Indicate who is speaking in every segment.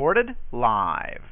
Speaker 1: Recorded live.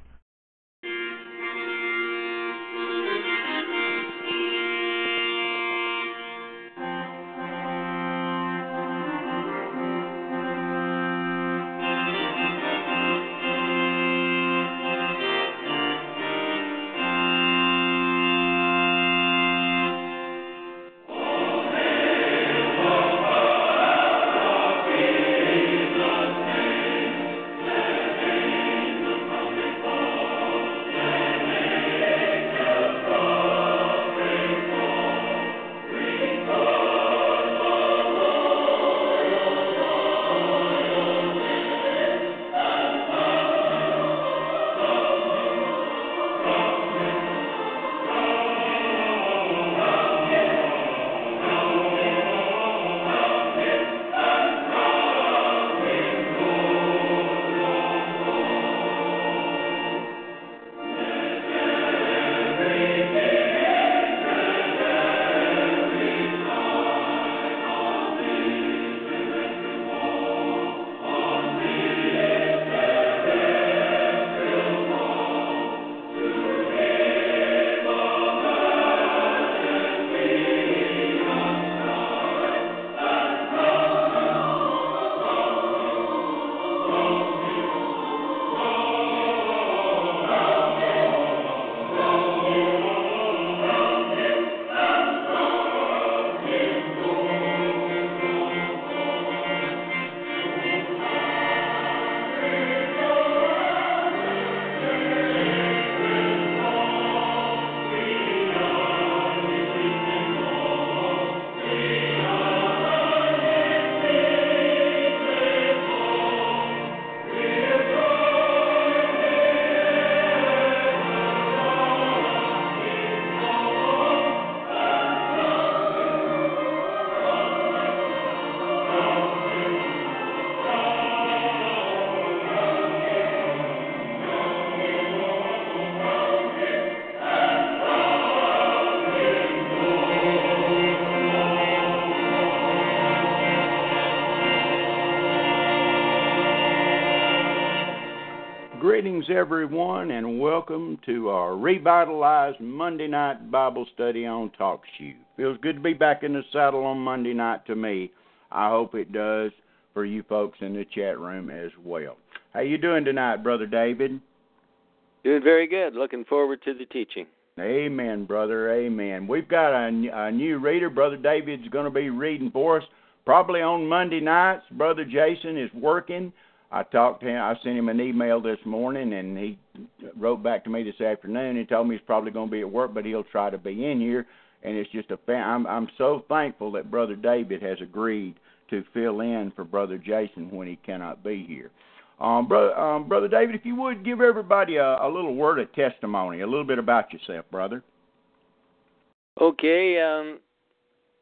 Speaker 2: Everyone, and welcome to our revitalized Monday night Bible study on TalkShoe. Feels good to be back in the saddle on Monday night to me. I hope it does for you folks in the chat room as well. How you doing tonight, Brother David?
Speaker 3: Doing very good. Looking forward to the teaching.
Speaker 2: Amen, brother. Amen. We've got a, a new reader. Brother David's going to be reading for us probably on Monday nights. Brother Jason is working. I talked to him. I sent him an email this morning, and he wrote back to me this afternoon. He told me he's probably going to be at work, but he'll try to be in here. And it's just a fan. I'm I'm so thankful that Brother David has agreed to fill in for Brother Jason when he cannot be here. Um, brother, um, brother David, if you would give everybody a, a little word of testimony, a little bit about yourself, brother.
Speaker 3: Okay. Um,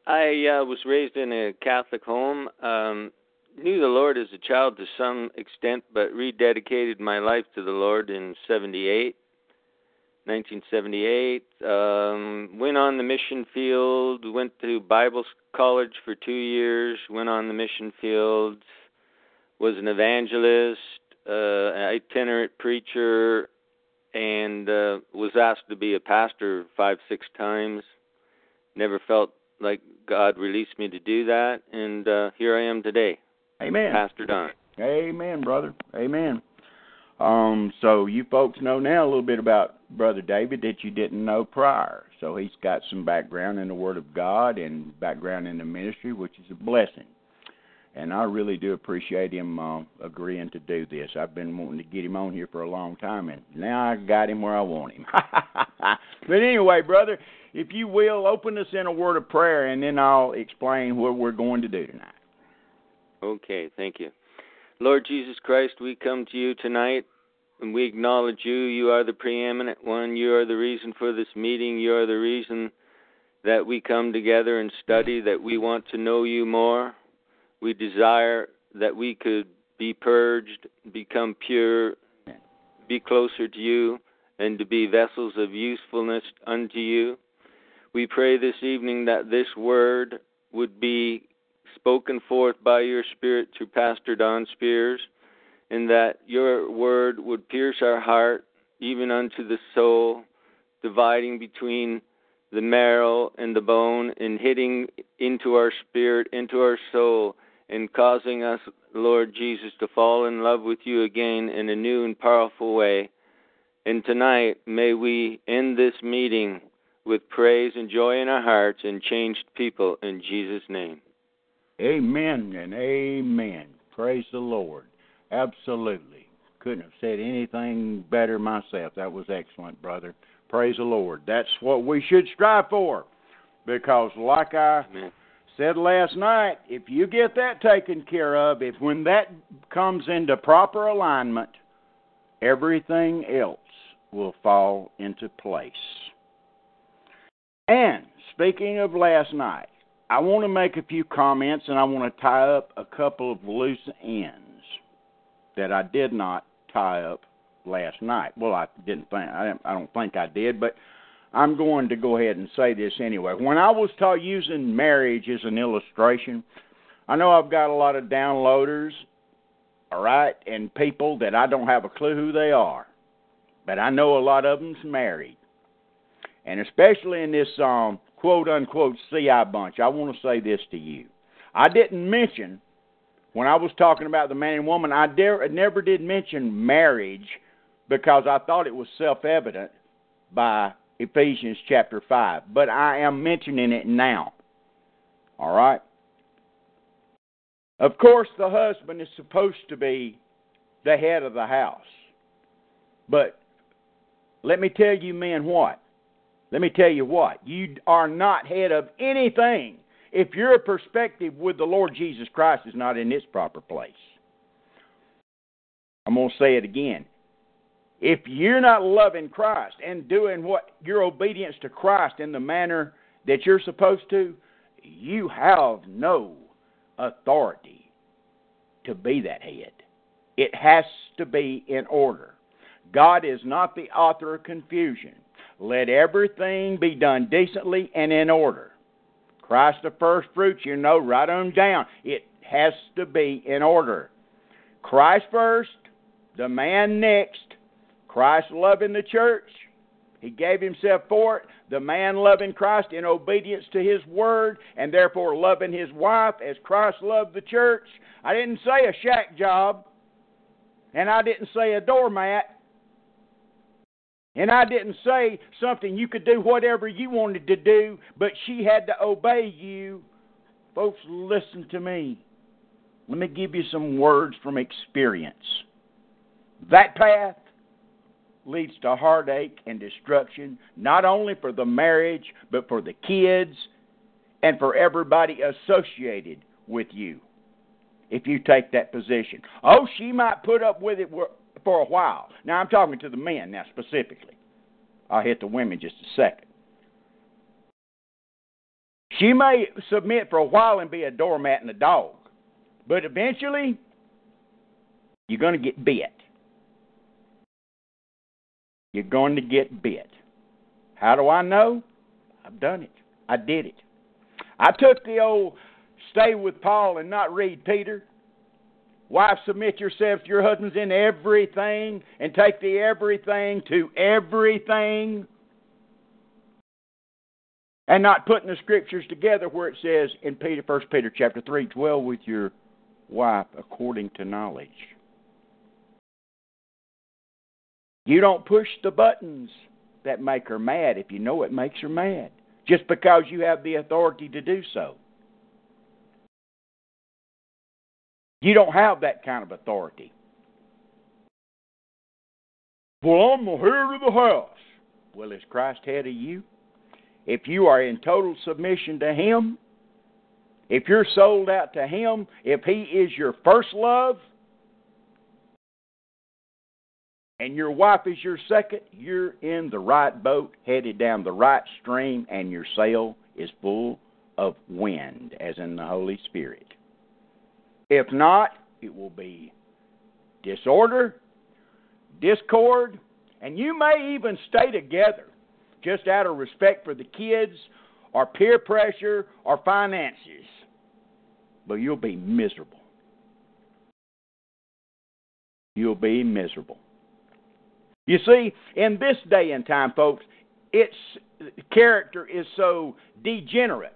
Speaker 3: I uh, was raised in a Catholic home. Um, knew the Lord as a child to some extent, but rededicated my life to the Lord in 78, 1978. Um, went on the mission field, went to Bible college for two years, went on the mission field, was an evangelist, uh, itinerant preacher, and uh, was asked to be a pastor five, six times. Never felt like God released me to do that, and uh, here I am today.
Speaker 2: Amen.
Speaker 3: Pastor Don.
Speaker 2: Amen, brother. Amen. Um, so you folks know now a little bit about Brother David that you didn't know prior. So he's got some background in the Word of God and background in the ministry, which is a blessing. and I really do appreciate him uh, agreeing to do this. I've been wanting to get him on here for a long time, and now I got him where I want him. but anyway, brother, if you will, open us in a word of prayer, and then I'll explain what we're going to do tonight.
Speaker 3: Okay, thank you. Lord Jesus Christ, we come to you tonight and we acknowledge you. You are the preeminent one. You are the reason for this meeting. You are the reason that we come together and study, that we want to know you more. We desire that we could be purged, become pure, be closer to you, and to be vessels of usefulness unto you. We pray this evening that this word would be spoken forth by your Spirit through Pastor Don Spears, and that your word would pierce our heart even unto the soul, dividing between the marrow and the bone, and hitting into our spirit, into our soul, and causing us, Lord Jesus, to fall in love with you again in a new and powerful way. And tonight, may we end this meeting with praise and joy in our hearts and changed people in Jesus' name.
Speaker 2: Amen and amen. Praise the Lord. Absolutely. Couldn't have said anything better myself. That was excellent, brother. Praise the Lord. That's what we should strive for. Because, like I
Speaker 3: Amen.
Speaker 2: said last night, if you get that taken care of, if when that comes into proper alignment, everything else will fall into place. And speaking of last night, I want to make a few comments and I want to tie up a couple of loose ends that I did not tie up last night. Well, I didn't think I, I don't think I did, but I'm going to go ahead and say this anyway. When I was taught using marriage as an illustration, I know I've got a lot of downloaders, all right, and people that I don't have a clue who they are, but I know a lot of them's married, and especially in this um, quote unquote CI bunch, I want to say this to you. I didn't mention when I was talking about the man and woman, I dare, never did mention marriage because I thought it was self evident by Ephesians chapter 5. But I am mentioning it now. All right? Of course, the husband is supposed to be the head of the house. But let me tell you, men, what? Let me tell you what. You are not head of anything if your perspective with the Lord Jesus Christ is not in its proper place. I'm going to say it again. If you're not loving Christ and doing what your obedience to Christ in the manner that you're supposed to, you have no authority to be that head. It has to be in order. God is not the author of confusion. Let everything be done decently and in order. Christ the first fruits, you know, write them down. It has to be in order. Christ first, the man next. Christ loving the church. He gave himself for it. The man loving Christ in obedience to his word and therefore loving his wife as Christ loved the church. I didn't say a shack job. And I didn't say a doormat. And I didn't say something you could do whatever you wanted to do, but she had to obey you. Folks, listen to me. Let me give you some words from experience. That path leads to heartache and destruction, not only for the marriage, but for the kids and for everybody associated with you if you take that position. Oh, she might put up with it for a while. Now, I'm talking to the men now specifically. I'll hit the women just a second. She may submit for a while and be a doormat and a dog, but eventually you're going to get bit. You're going to get bit. How do I know? I've done it. I did it. I took the old stay with Paul and not read Peter. Wives, submit yourselves to your husbands in everything and take the everything to everything. And not putting the scriptures together where it says in Peter, 1 Peter chapter 3, dwell with your wife according to knowledge. You don't push the buttons that make her mad if you know it makes her mad, just because you have the authority to do so. You don't have that kind of authority. Well, I'm the head of the house. Well, is Christ head of you? If you are in total submission to Him, if you're sold out to Him, if He is your first love, and your wife is your second, you're in the right boat, headed down the right stream, and your sail is full of wind, as in the Holy Spirit. If not, it will be disorder, discord, and you may even stay together just out of respect for the kids or peer pressure or finances. But you'll be miserable. You'll be miserable. You see, in this day and time, folks, its character is so degenerate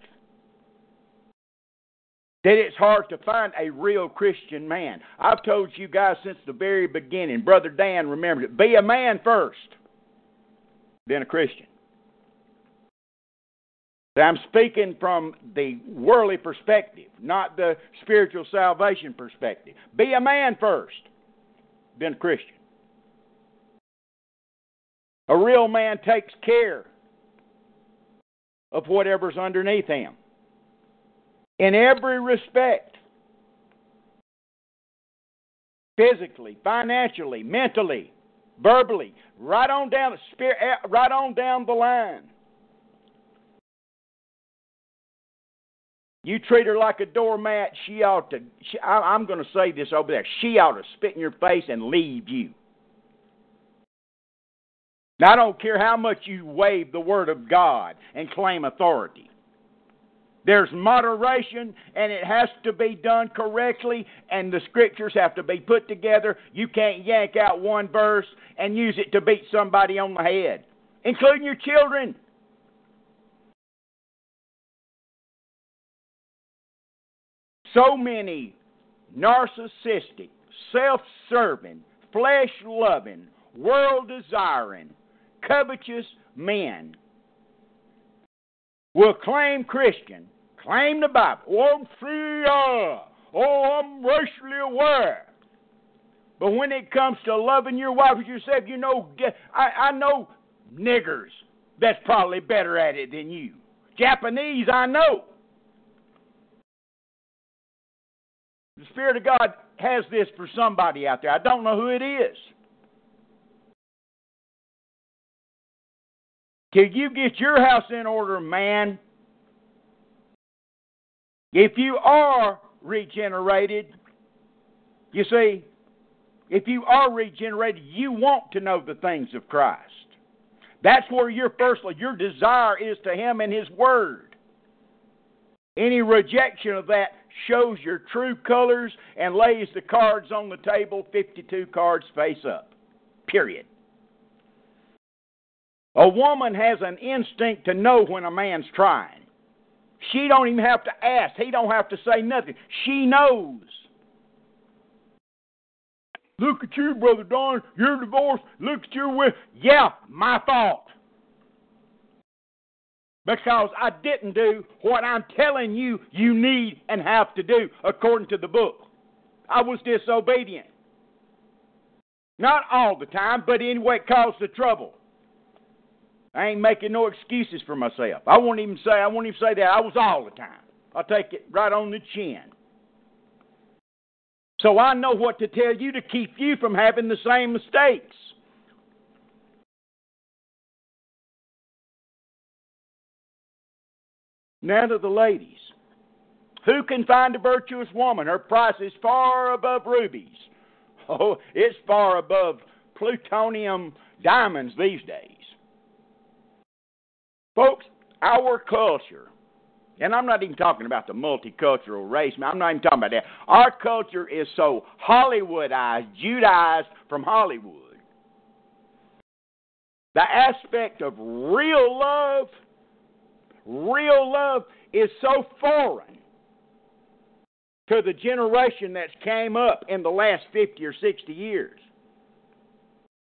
Speaker 2: that it's hard to find a real Christian man. I've told you guys since the very beginning. Brother Dan remembered it. Be a man first, then a Christian. I'm speaking from the worldly perspective, not the spiritual salvation perspective. Be a man first, then a Christian. A real man takes care of whatever's underneath him in every respect physically, financially, mentally, verbally, right on down eh, right on down the line. You treat her like a doormat, she ought to. She, I, I'm going to say this over there. She ought to spit in your face and leave you. Now, I don't care how much you wave the Word of God and claim authority. There's moderation, and it has to be done correctly, and the scriptures have to be put together. You can't yank out one verse and use it to beat somebody on the head, including your children. So many narcissistic, self serving, flesh loving, world desiring, covetous men will claim Christian, claim the Bible. Oh, I'm free, uh, oh, I'm racially aware. But when it comes to loving your wife as yourself, you know, I, I know niggers that's probably better at it than you. Japanese, I know. The Spirit of God has this for somebody out there. I don't know who it is. Till you get your house in order, man. If you are regenerated, you see, if you are regenerated, you want to know the things of Christ. That's where your first your desire is to Him and His Word. Any rejection of that shows your true colors and lays the cards on the table 52 cards face up. Period. A woman has an instinct to know when a man's trying. She don't even have to ask. He don't have to say nothing. She knows. Look at you, brother Don. You're divorced. Look at your with. Yeah, my fault. Because I didn't do what I'm telling you you need and have to do according to the book. I was disobedient. Not all the time, but anyway, it caused the trouble. I ain't making no excuses for myself. I won't even say I won't even say that I was all the time. I'll take it right on the chin. So I know what to tell you to keep you from having the same mistakes. Now to the ladies. Who can find a virtuous woman? Her price is far above rubies. Oh, it's far above plutonium diamonds these days. Folks, our culture, and I'm not even talking about the multicultural race, man. I'm not even talking about that. Our culture is so Hollywoodized, Judaized from Hollywood. The aspect of real love, real love is so foreign to the generation that's came up in the last 50 or 60 years.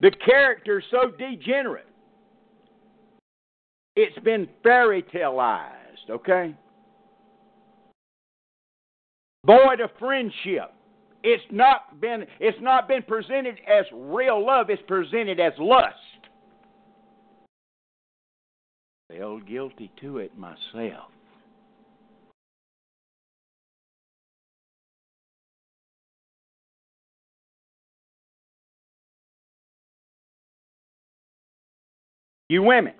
Speaker 2: The character is so degenerate it's been fairy taleized, okay? Void of friendship. It's not been it's not been presented as real love, it's presented as lust. Felt guilty to it myself. You women,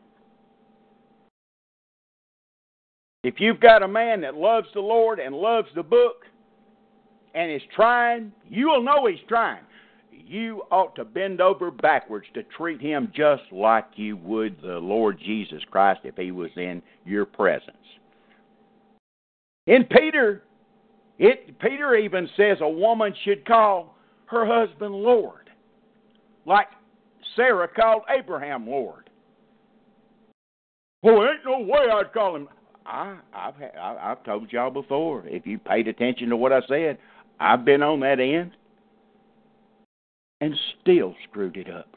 Speaker 2: if you've got a man that loves the Lord and loves the book and is trying, you'll know he's trying. You ought to bend over backwards to treat him just like you would the Lord Jesus Christ if he was in your presence. In Peter, it Peter even says a woman should call her husband Lord, like Sarah called Abraham Lord. Well, ain't no way I'd call him. I, I've I, I've told y'all before. If you paid attention to what I said, I've been on that end, and still screwed it up.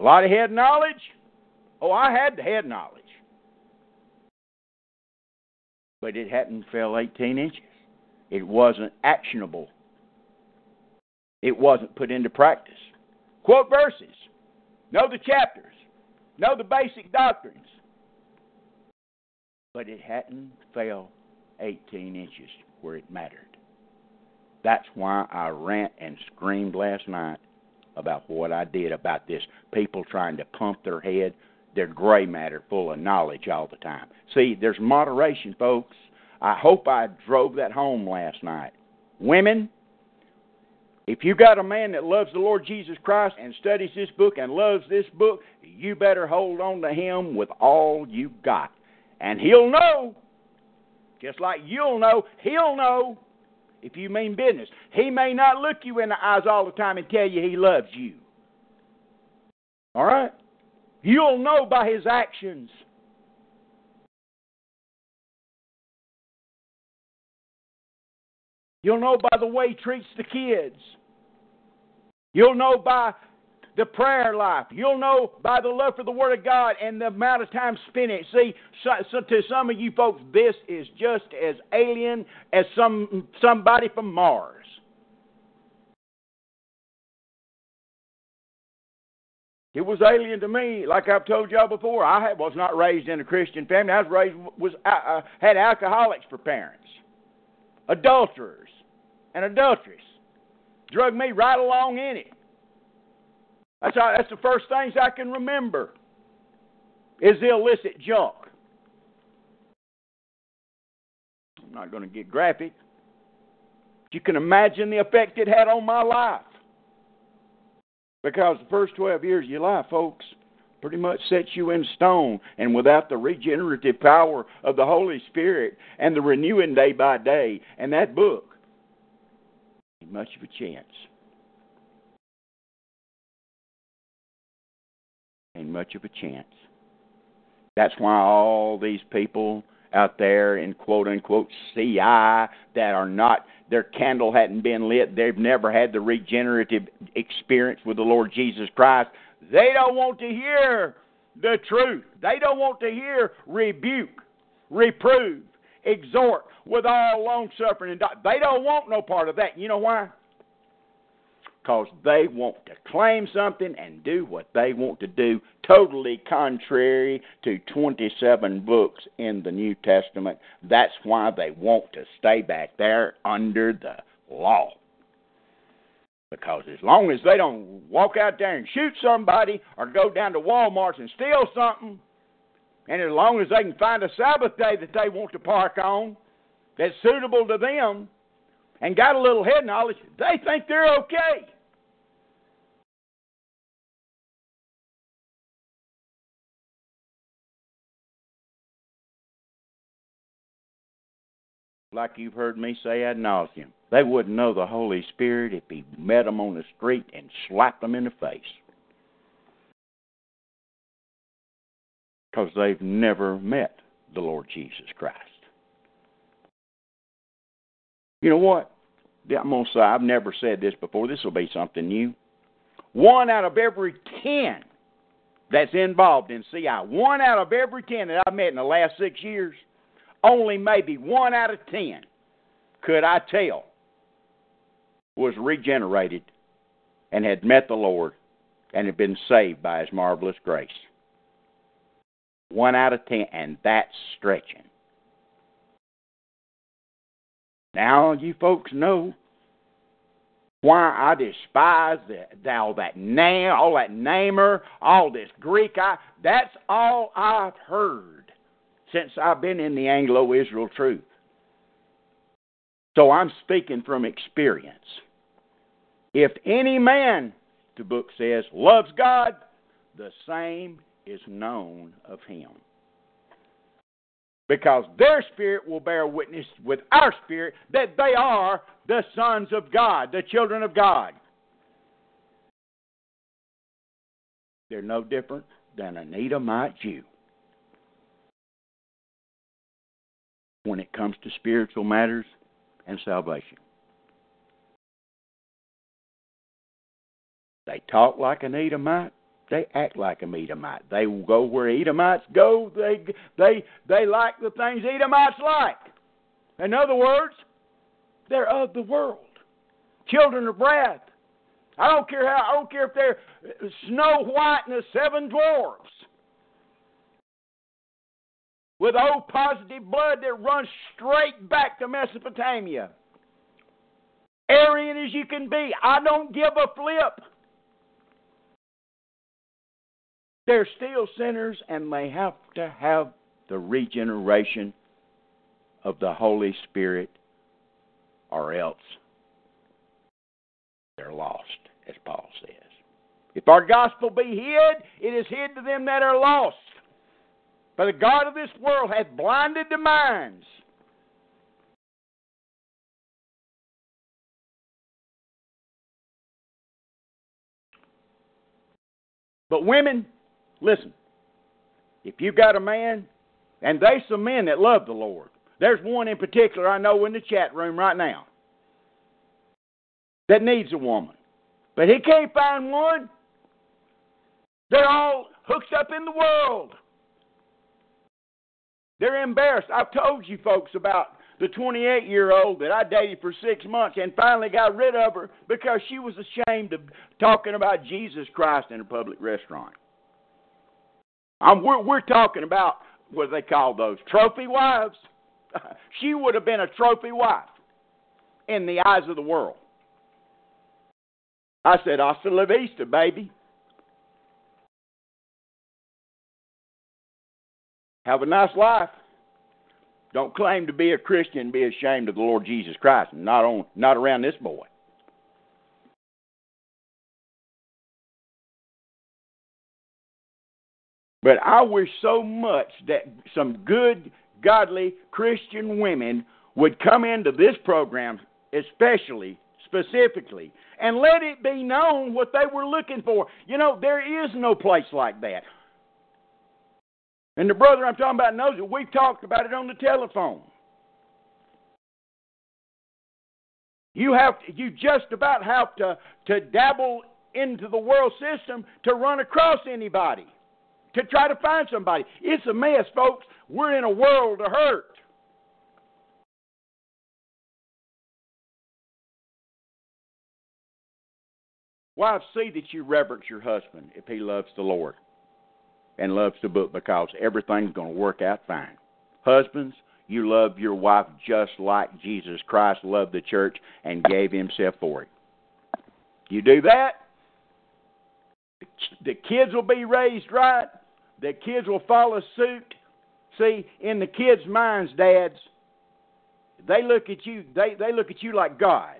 Speaker 2: A lot of head knowledge. Oh, I had the head knowledge, but it hadn't fell 18 inches. It wasn't actionable. It wasn't put into practice. Quote verses. Know the chapters know the basic doctrines. But it hadn't fell 18 inches where it mattered. That's why I rant and screamed last night about what I did about this people trying to pump their head, their gray matter full of knowledge all the time. See, there's moderation, folks. I hope I drove that home last night. Women, if you got a man that loves the Lord Jesus Christ and studies this book and loves this book, you better hold on to him with all you got. And he'll know, just like you'll know, he'll know if you mean business. He may not look you in the eyes all the time and tell you he loves you. All right? You'll know by his actions. You'll know by the way he treats the kids. You'll know by the prayer life. You'll know by the love for the Word of God and the amount of time spent in it. See, so, so to some of you folks, this is just as alien as some somebody from Mars. It was alien to me, like I've told y'all before. I was not raised in a Christian family. I was raised was uh, had alcoholics for parents, adulterers, and adulteresses drug me right along in it. That's how, that's the first things I can remember is the illicit junk. I'm not going to get graphic. You can imagine the effect it had on my life. Because the first 12 years of your life, folks, pretty much sets you in stone. And without the regenerative power of the Holy Spirit and the renewing day by day and that book, much of a chance. Ain't much of a chance. That's why all these people out there in quote unquote CI that are not their candle hadn't been lit, they've never had the regenerative experience with the Lord Jesus Christ. They don't want to hear the truth. They don't want to hear rebuke, reprove, exhort with all long suffering and they don't want no part of that. You know why? Because they want to claim something and do what they want to do, totally contrary to 27 books in the New Testament. That's why they want to stay back there under the law. Because as long as they don't walk out there and shoot somebody or go down to Walmart and steal something, and as long as they can find a Sabbath day that they want to park on that's suitable to them and got a little head knowledge, they think they're okay. Like you've heard me say ad nauseum, they wouldn't know the Holy Spirit if He met them on the street and slapped them in the face. because they've never met the Lord Jesus Christ. You know what? I'm going to say, I've never said this before. This will be something new. One out of every 10 that's involved in CI, one out of every 10 that I've met in the last six years, only maybe one out of 10 could I tell was regenerated and had met the Lord and had been saved by his marvelous grace. One out of ten, and that's stretching. Now you folks know why I despise the, all that name, all that namer, all this Greek. I, that's all I've heard since I've been in the Anglo-Israel truth. So I'm speaking from experience. If any man, the book says, loves God, the same is known of him. Because their spirit will bear witness with our spirit that they are the sons of God, the children of God. They're no different than an Edomite Jew. When it comes to spiritual matters and salvation, they talk like an Edomite. They act like an Edomite. They go where Edomites go. They they they like the things Edomites like. In other words, they're of the world. Children of wrath. I don't care how I don't care if they're Snow White and the seven dwarfs. With old positive blood that runs straight back to Mesopotamia. Aryan as you can be. I don't give a flip. They're still sinners and they have to have the regeneration of the Holy Spirit or else they're lost, as Paul says. If our gospel be hid, it is hid to them that are lost. For the God of this world hath blinded the minds. But women, listen. If you got a man, and there's some men that love the Lord, there's one in particular I know in the chat room right now that needs a woman. But he can't find one. They're all hooked up in the world. They're embarrassed. I've told you folks about the 28 year old that I dated for six months and finally got rid of her because she was ashamed of talking about Jesus Christ in a public restaurant. I'm, we're, we're talking about what they call those trophy wives. she would have been a trophy wife in the eyes of the world. I said, Hasta la vista, baby. Have a nice life. Don't claim to be a Christian and be ashamed of the Lord Jesus Christ. Not on not around this boy. But I wish so much that some good godly Christian women would come into this program, especially, specifically, and let it be known what they were looking for. You know, there is no place like that. And the brother I'm talking about knows it. We've talked about it on the telephone. You have to, you just about have to to dabble into the world system to run across anybody to try to find somebody. It's a mess, folks. We're in a world of hurt. Wives, see that you reverence your husband if he loves the Lord and loves the book because everything's going to work out fine. Husbands, you love your wife just like Jesus Christ loved the church and gave himself for it. You do that, the kids will be raised right, the kids will follow suit. See, in the kids' minds, dads, they look at you, they, they look at you like God.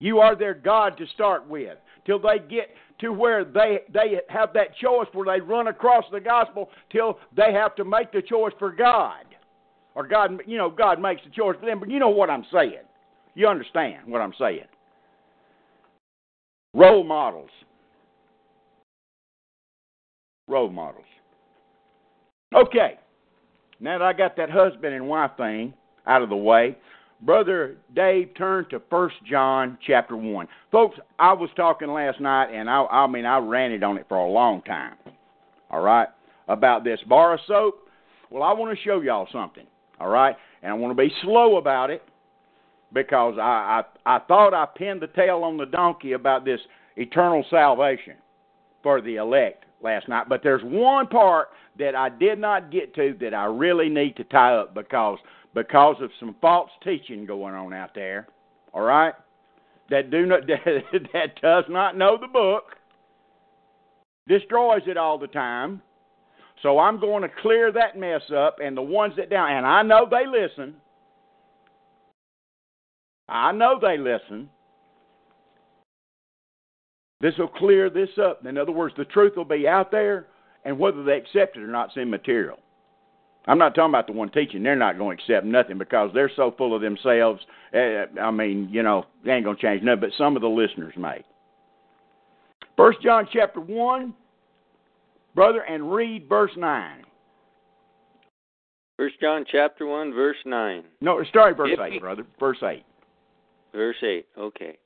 Speaker 2: You are their God to start with. Till they get to where they they have that choice where they run across the gospel till they have to make the choice for God. Or God you know, God makes the choice for them, but you know what I'm saying. You understand what I'm saying. Role models role models. Okay, now that I got that husband and wife thing out of the way, Brother Dave turned to First John chapter one. Folks, I was talking last night, and I, I mean I ranted on it for a long time. All right, about this bar of soap. Well, I want to show y'all something. All right, and I want to be slow about it because I, I I thought I pinned the tail on the donkey about this eternal salvation for the elect last night. But there's one part that I did not get to that I really need to tie up because because of some false teaching going on out there. All right, that do not that, that does not know the book, destroys it all the time. So I'm going to clear that mess up, and the ones that down, and I know they listen. I know they listen. This will clear this up. In other words, the truth will be out there, and whether they accept it or not is immaterial. I'm not talking about the one teaching. They're not going to accept nothing because they're so full of themselves. Uh, I mean, you know, they ain't going to change nothing, but some of the listeners may. First John chapter 1, brother, and read verse 9.
Speaker 3: First John chapter 1, verse 9.
Speaker 2: No, start verse
Speaker 3: If
Speaker 2: 8,
Speaker 3: we-
Speaker 2: brother. Verse 8.
Speaker 3: Verse 8, okay.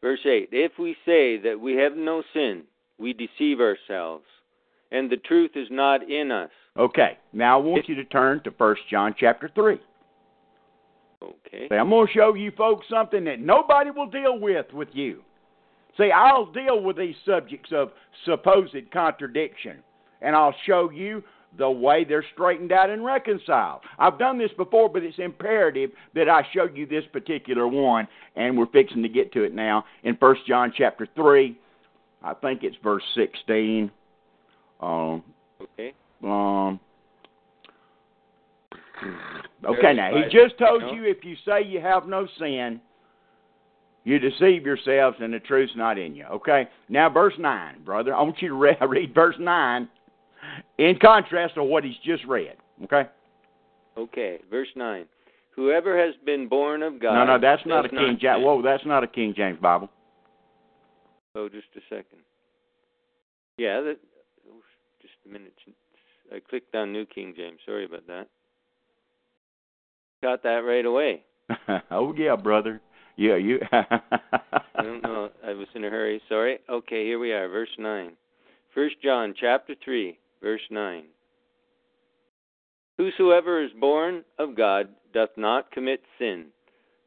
Speaker 3: Verse 8 If we say that we have no sin, we deceive ourselves, and the truth is not in us.
Speaker 2: Okay, now I want you to turn to First John chapter 3.
Speaker 3: Okay.
Speaker 2: See, I'm going to show you folks something that nobody will deal with with you. See, I'll deal with these subjects of supposed contradiction, and I'll show you the way they're straightened out and reconciled. I've done this before, but it's imperative that I show you this particular one, and we're fixing to get to it now in First John chapter 3. I think it's verse 16. Um,
Speaker 3: Okay.
Speaker 2: um, okay, now he just told you if you say you have no sin, you deceive yourselves and the truth's not in you. Okay, now verse nine, brother. I want you to read, read verse nine in contrast to what he's just read. Okay,
Speaker 3: Okay. Verse 9 Whoever has been born of God.
Speaker 2: no, no, that's not a King James. Whoa, that's not a King James Bible.
Speaker 3: Oh, just a second. Yeah, that. oh, Just a minute. I clicked on New King James. Sorry about that. Got that right away.
Speaker 2: oh yeah, brother. Yeah, you.
Speaker 3: I don't know. I was in a hurry. Sorry. Okay, here we are. Verse nine. First John chapter three, verse nine. Whosoever is born of God doth not commit sin,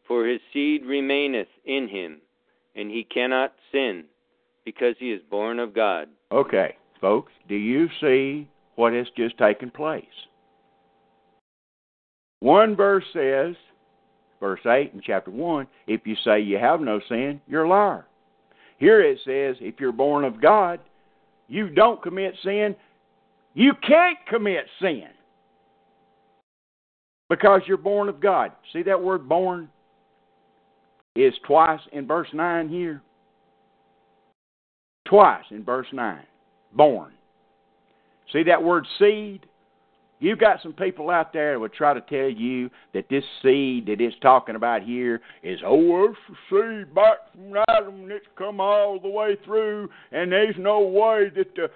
Speaker 3: for his seed remaineth in him, and he cannot sin, because he is born of God.
Speaker 2: Okay, folks, do you see what has just taken place? One verse says, verse 8 in chapter 1, if you say you have no sin, you're a liar. Here it says, if you're born of God, you don't commit sin. You can't commit sin because you're born of God. See that word born is twice in verse 9 here? Twice in verse 9. Born. See that word seed? You've got some people out there that would try to tell you that this seed that it's talking about here is, oh, it's seed back from Adam and it's come all the way through, and there's no way that the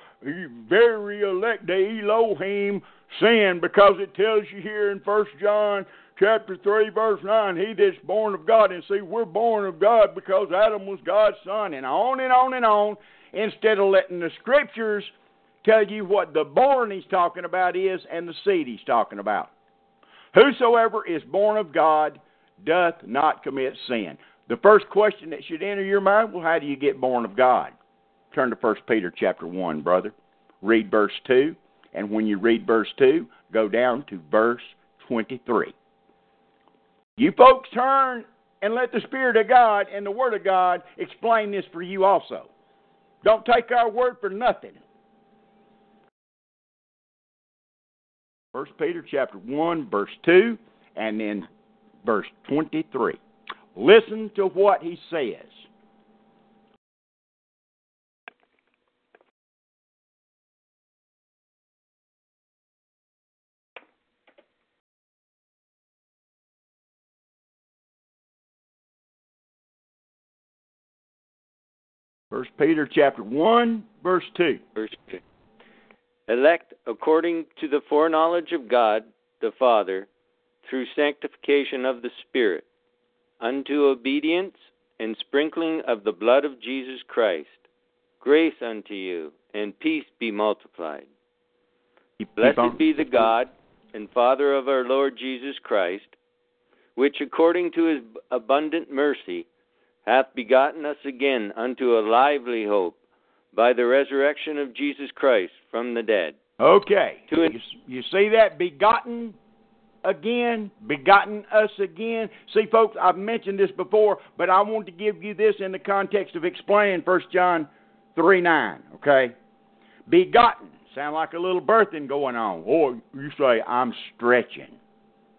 Speaker 2: very elect, the Elohim, sin because it tells you here in First John chapter 3, verse 9, he that's born of God. And see, we're born of God because Adam was God's son, and on and on and on, instead of letting the scriptures tell you what the born he's talking about is and the seed he's talking about. Whosoever is born of God doth not commit sin. The first question that should enter your mind, well, how do you get born of God? Turn to 1 Peter chapter 1, brother. Read verse 2, and when you read verse 2, go down to verse 23. You folks turn and let the Spirit of God and the Word of God explain this for you also. Don't take our word for nothing. First Peter chapter 1 verse 2 and then verse 23. Listen to what he says. First Peter chapter 1 verse 2.
Speaker 3: Verse 2. Elect according to the foreknowledge of God the Father, through sanctification of the Spirit, unto obedience and sprinkling of the blood of Jesus Christ. Grace unto you, and peace be multiplied. Blessed be the God and Father of our Lord Jesus Christ, which according to his abundant mercy hath begotten us again unto a lively hope by the resurrection of Jesus Christ from the dead.
Speaker 2: Okay.
Speaker 3: To
Speaker 2: you, you see that begotten again, begotten us again. See, folks, I've mentioned this before, but I want to give you this in the context of explaining First John three nine. Okay, begotten sound like a little birthing going on. Or you say I'm stretching.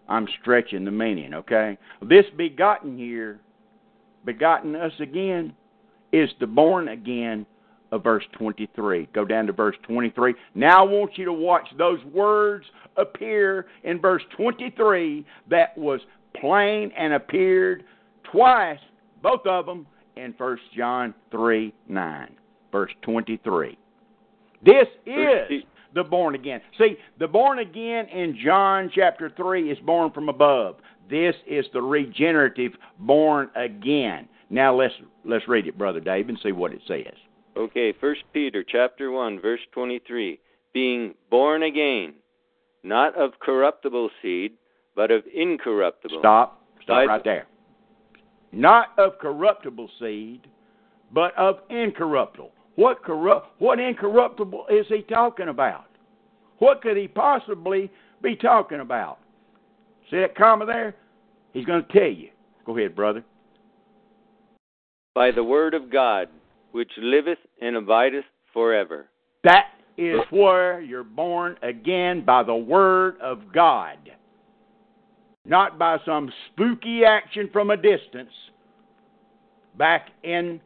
Speaker 2: I'm stretching the meaning. Okay, this begotten here, begotten us again, is the born again of verse 23. Go down to verse 23. Now I want you to watch those words appear in verse 23 that was plain and appeared twice, both of them, in 1 John 3 9. Verse 23. This is the born again. See, the born again in John chapter 3 is born from above. This is the regenerative born again. Now let's let's read it, brother Dave, and see what it says.
Speaker 3: Okay, First Peter chapter one, verse twenty-three, being born again, not of corruptible seed, but of incorruptible.
Speaker 2: Stop. Stop right there. Not of corruptible seed, but of incorruptible. What corrupt what incorruptible is he talking about? What could he possibly be talking about? See that comma there? He's going to tell you. Go ahead, brother.
Speaker 3: By the word of God, which liveth and abideth forever.
Speaker 2: That is where you're born again by the Word of God, not by some spooky action from a distance back in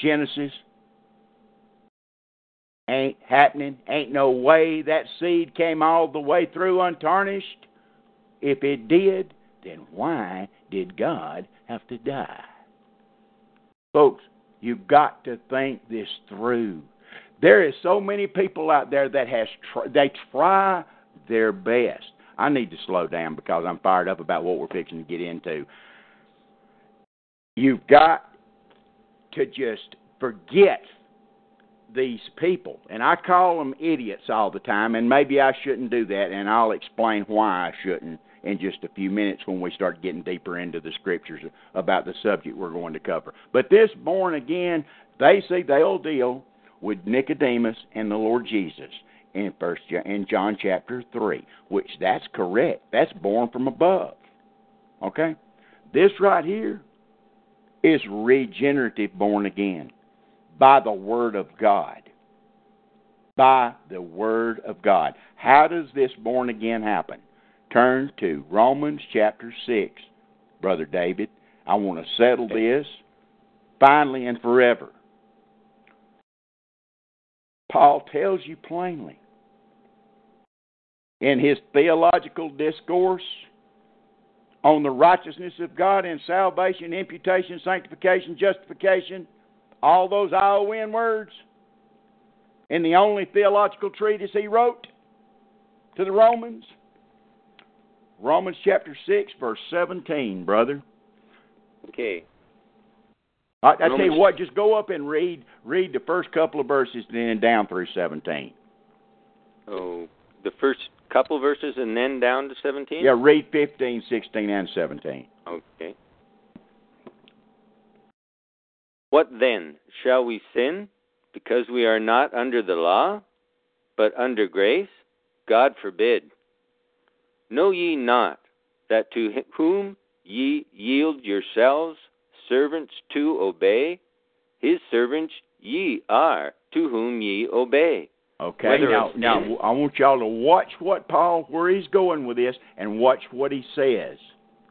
Speaker 2: Genesis. Ain't happening. Ain't no way that seed came all the way through untarnished. If it did, then why did God have to die? Folks, You've got to think this through. There is so many people out there that has tr- they try their best. I need to slow down because I'm fired up about what we're fixing to get into. You've got to just forget these people. And I call them idiots all the time, and maybe I shouldn't do that, and I'll explain why I shouldn't in just a few minutes when we start getting deeper into the scriptures about the subject we're going to cover. But this born again, they see they'll deal with Nicodemus and the Lord Jesus in first in John chapter three, which that's correct. That's born from above. Okay? This right here is regenerative born again by the word of God. By the word of God. How does this born again happen? Turn to Romans chapter 6, Brother David. I want to settle this finally and forever. Paul tells you plainly in his theological discourse on the righteousness of God and salvation, imputation, sanctification, justification, all those ION words, in the only theological treatise he wrote to the Romans. Romans chapter 6, verse 17, brother.
Speaker 3: Okay.
Speaker 2: I, I tell you what, just go up and read read the first couple of verses, then down through 17.
Speaker 3: Oh, the first couple verses and then down to 17?
Speaker 2: Yeah, read 15, 16, and 17.
Speaker 3: Okay. What then? Shall we sin because we are not under the law, but under grace? God forbid. Know ye not that to whom ye yield yourselves servants to obey, his servants ye are to whom ye obey?
Speaker 2: Okay,
Speaker 3: Whether
Speaker 2: now, now I want y'all to watch what Paul, where he's going with this, and watch what he says.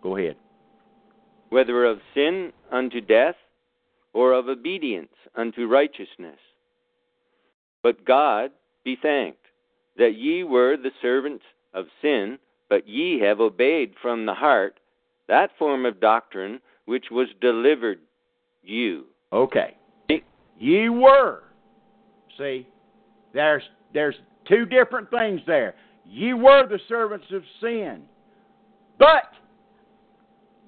Speaker 2: Go ahead.
Speaker 3: whether of sin unto death or of obedience unto righteousness. But God be thanked that ye were the servants of sin, but ye have obeyed from the heart that form of doctrine which was delivered you.
Speaker 2: Okay. Ye were. See, there's there's two different things there. Ye were the servants of sin, but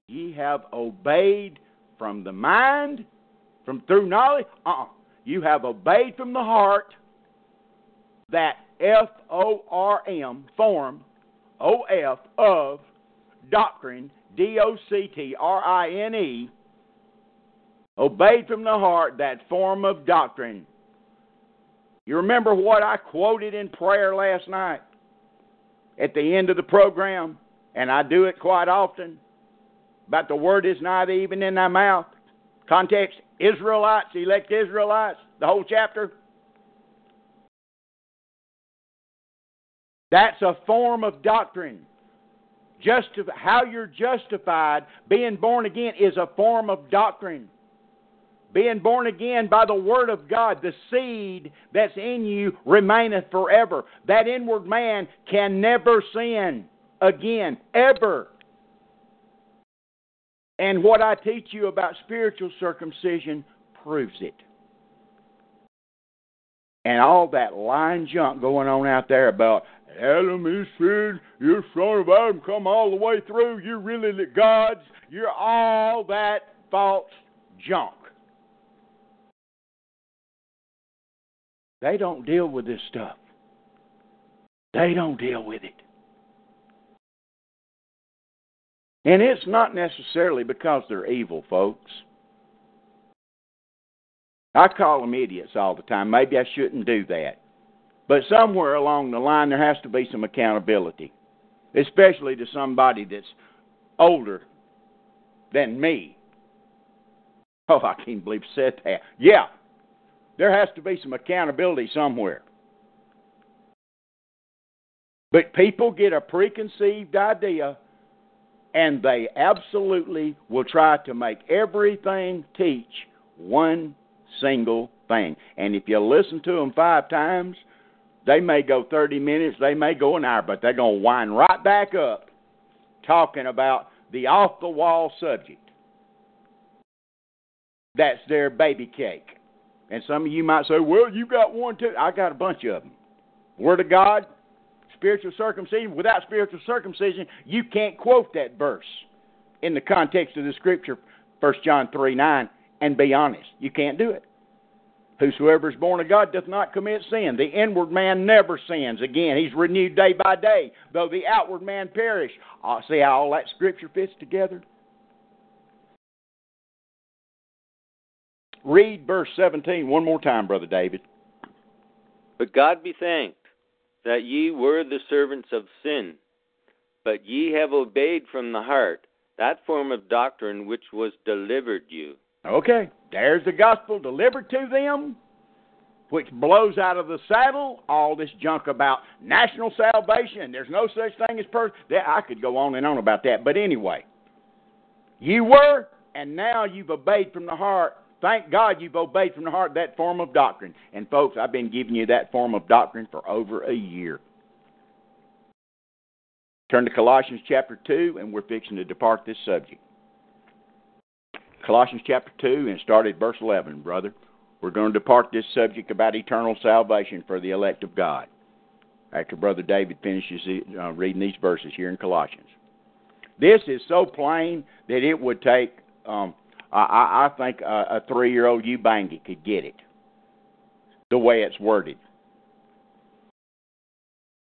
Speaker 2: ye have obeyed from the mind, from through knowledge. Uh-uh. You have obeyed from the heart that F O R M form O F of doctrine D O C T R I N E, obeyed from the heart that form of doctrine. You remember what I quoted in prayer last night at the end of the program, and I do it quite often, But the word is not even in thy mouth. Context Israelites, elect Israelites, the whole chapter. That's a form of doctrine. Justif- how you're justified, being born again, is a form of doctrine. Being born again by the Word of God, the seed that's in you remaineth forever. That inward man can never sin again, ever. And what I teach you about spiritual circumcision proves it. And all that lying junk going on out there about Adam is sin, you're son of Adam, come all the way through, you're really the God's, you're all that false junk. They don't deal with this stuff. They don't deal with it. And it's not necessarily because they're evil, folks. I call them idiots all the time. Maybe I shouldn't do that. But somewhere along the line, there has to be some accountability, especially to somebody that's older than me. Oh, I can't believe I said that. Yeah, there has to be some accountability somewhere. But people get a preconceived idea and they absolutely will try to make everything teach one single thing. And if you listen to them five times, they may go 30 minutes, they may go an hour, but they're going to wind right back up talking about the off the wall subject. That's their baby cake. And some of you might say, well, you got one too. I got a bunch of them. Word of God, spiritual circumcision. Without spiritual circumcision, you can't quote that verse in the context of the scripture, 1 John 3 9, and be honest. You can't do it. Whosoever is born of God doth not commit sin. The inward man never sins. Again, he's renewed day by day, though the outward man perish. Uh, see how all that scripture fits together? Read verse 17 one more time, Brother David.
Speaker 3: But God be thanked that ye were the servants of sin, but ye have obeyed from the heart that form of doctrine which was delivered you.
Speaker 2: Okay, there's the gospel delivered to them, which blows out of the saddle all this junk about national salvation. There's no such thing as person. I could go on and on about that, but anyway, you were, and now you've obeyed from the heart Thank God you've obeyed from the heart that form of doctrine. And folks, I've been giving you that form of doctrine for over a year. Turn to Colossians chapter 2, and we're fixing to depart this subject. Colossians chapter 2, and start at verse 11, brother. We're going to depart this subject about eternal salvation for the elect of God. After Brother David finishes uh, reading these verses here in Colossians. This is so plain that it would take um, I, I think a, a three year old Ubangi could get it the way it's worded.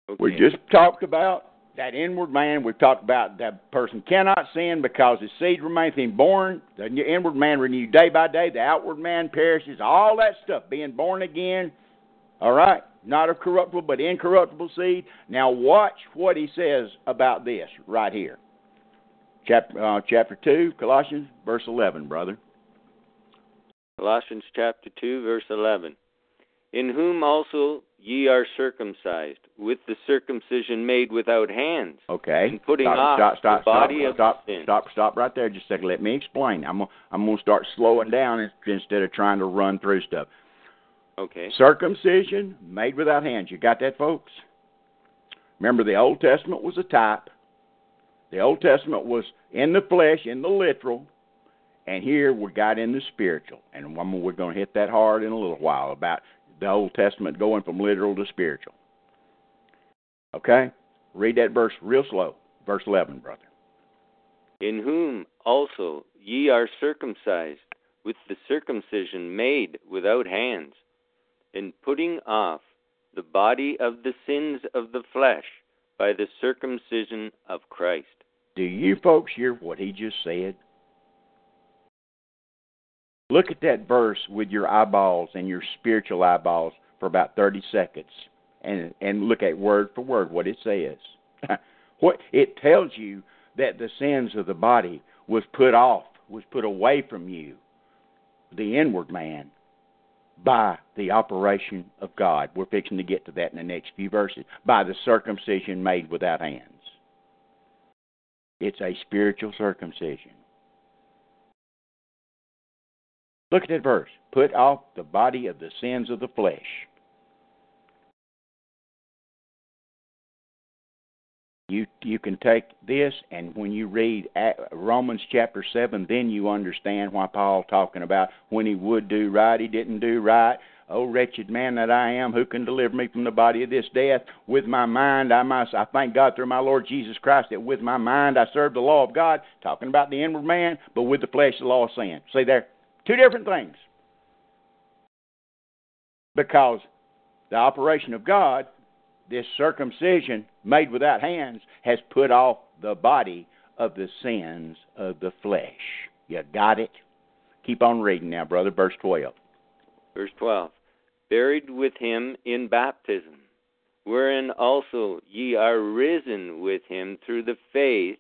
Speaker 2: Okay. We just talked about that inward man. We've talked about that person cannot sin because his seed remains in born. The inward man renewed day by day. The outward man perishes. All that stuff, being born again. All right, not of corruptible but incorruptible seed. Now watch what he says about this right here. Chapter, uh, chapter 2, Colossians, verse 11, brother.
Speaker 3: Colossians chapter 2, verse 11. In whom also ye are circumcised, with the circumcision made without hands.
Speaker 2: Okay.
Speaker 3: And putting
Speaker 2: stop,
Speaker 3: off
Speaker 2: stop, stop,
Speaker 3: the body
Speaker 2: stop,
Speaker 3: of
Speaker 2: stop,
Speaker 3: sin.
Speaker 2: Stop, stop right there just a second. Let me explain. I'm I'm going to start slowing down instead of trying to run through stuff.
Speaker 3: Okay.
Speaker 2: Circumcision made without hands. You got that, folks? Remember, the Old Testament was a type. The Old Testament was in the flesh, in the literal, and here we got in the spiritual. And we're going to hit that hard in a little while about the Old Testament going from literal to spiritual. Okay? Read that verse real slow. Verse 11, brother.
Speaker 3: In whom also ye are circumcised with the circumcision made without hands, in putting off the body of the sins of the flesh by the circumcision of Christ
Speaker 2: Do you folks hear what he just said? Look at that verse with your eyeballs and your spiritual eyeballs for about 30 seconds and and look at word for word what it says. what it tells you that the sins of the body was put off, was put away from you, the inward man, by the operation of God. We're fixing to get to that in the next few verses. By the circumcision made without hands. It's a spiritual circumcision. Look at that verse. Put off the body of the sins of the flesh. You you can take this, and when you read uh, Romans chapter seven, then you understand why Paul talking about when he would do right, he didn't do right. Oh wretched man that I am, who can deliver me from the body of this death? With my mind, I must. I thank God through my Lord Jesus Christ that with my mind I serve the law of God, talking about the inward man, but with the flesh the law of sin. See there, two different things. Because the operation of God this circumcision made without hands has put off the body of the sins of the flesh. You got it? Keep on reading now, brother. Verse 12.
Speaker 3: Verse 12. Buried with him in baptism, wherein also ye are risen with him through the faith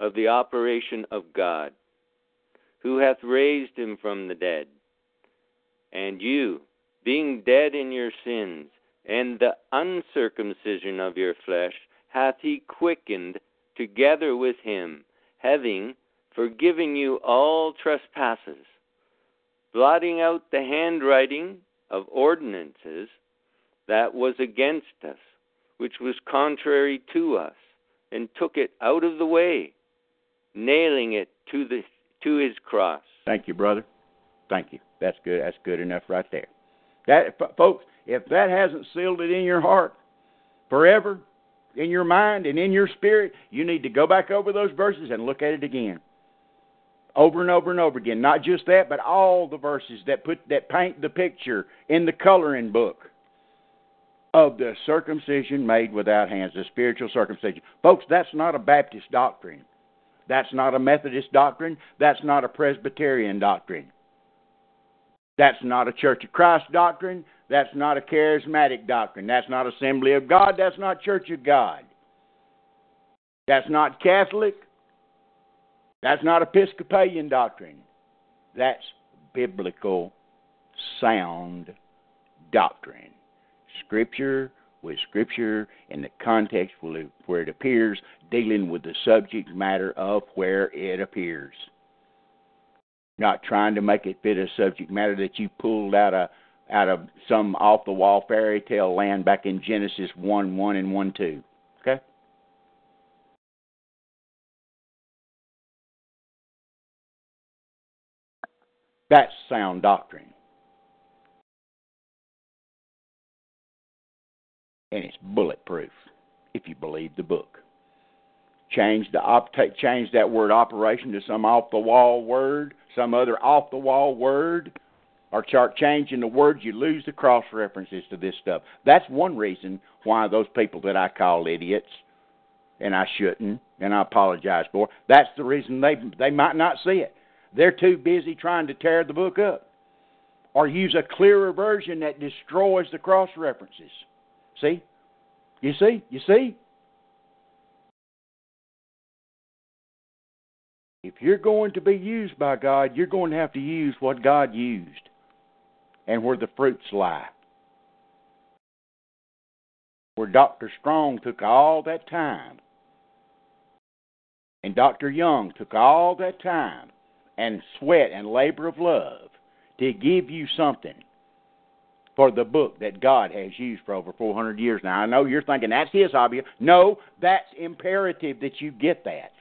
Speaker 3: of the operation of God, who hath raised him from the dead. And you, being dead in your sins, and the uncircumcision of your flesh hath he quickened together with him, having forgiven you all trespasses, blotting out the handwriting of ordinances that was against us, which was contrary to us, and took it out of the way, nailing it to the to his cross.
Speaker 2: Thank you, brother. Thank you. That's good. That's good enough right there. That folks, if that hasn't sealed it in your heart forever, in your mind and in your spirit, you need to go back over those verses and look at it again. Over and over and over again. Not just that, but all the verses that put that paint the picture in the coloring book of the circumcision made without hands, the spiritual circumcision. Folks, that's not a Baptist doctrine. That's not a Methodist doctrine. That's not a Presbyterian doctrine. That's not a Church of Christ doctrine. That's not a charismatic doctrine. That's not Assembly of God. That's not Church of God. That's not Catholic. That's not Episcopalian doctrine. That's biblical, sound doctrine. Scripture with Scripture in the context where it appears, dealing with the subject matter of where it appears. Not trying to make it fit a subject matter that you pulled out of out of some off the wall fairy tale land back in Genesis 1 1 and 1 2. Okay? That's sound doctrine. And it's bulletproof if you believe the book. Change the op- change that word operation to some off the wall word, some other off the wall word or chart changing the words, you lose the cross references to this stuff. That's one reason why those people that I call idiots, and I shouldn't, and I apologize for, that's the reason they they might not see it. They're too busy trying to tear the book up, or use a clearer version that destroys the cross references. See, you see, you see. If you're going to be used by God, you're going to have to use what God used and where the fruits lie. Where Dr. Strong took all that time, and Dr. Young took all that time and sweat and labor of love to give you something for the book that God has used for over 400 years. Now, I know you're thinking that's his hobby. No, that's imperative that you get that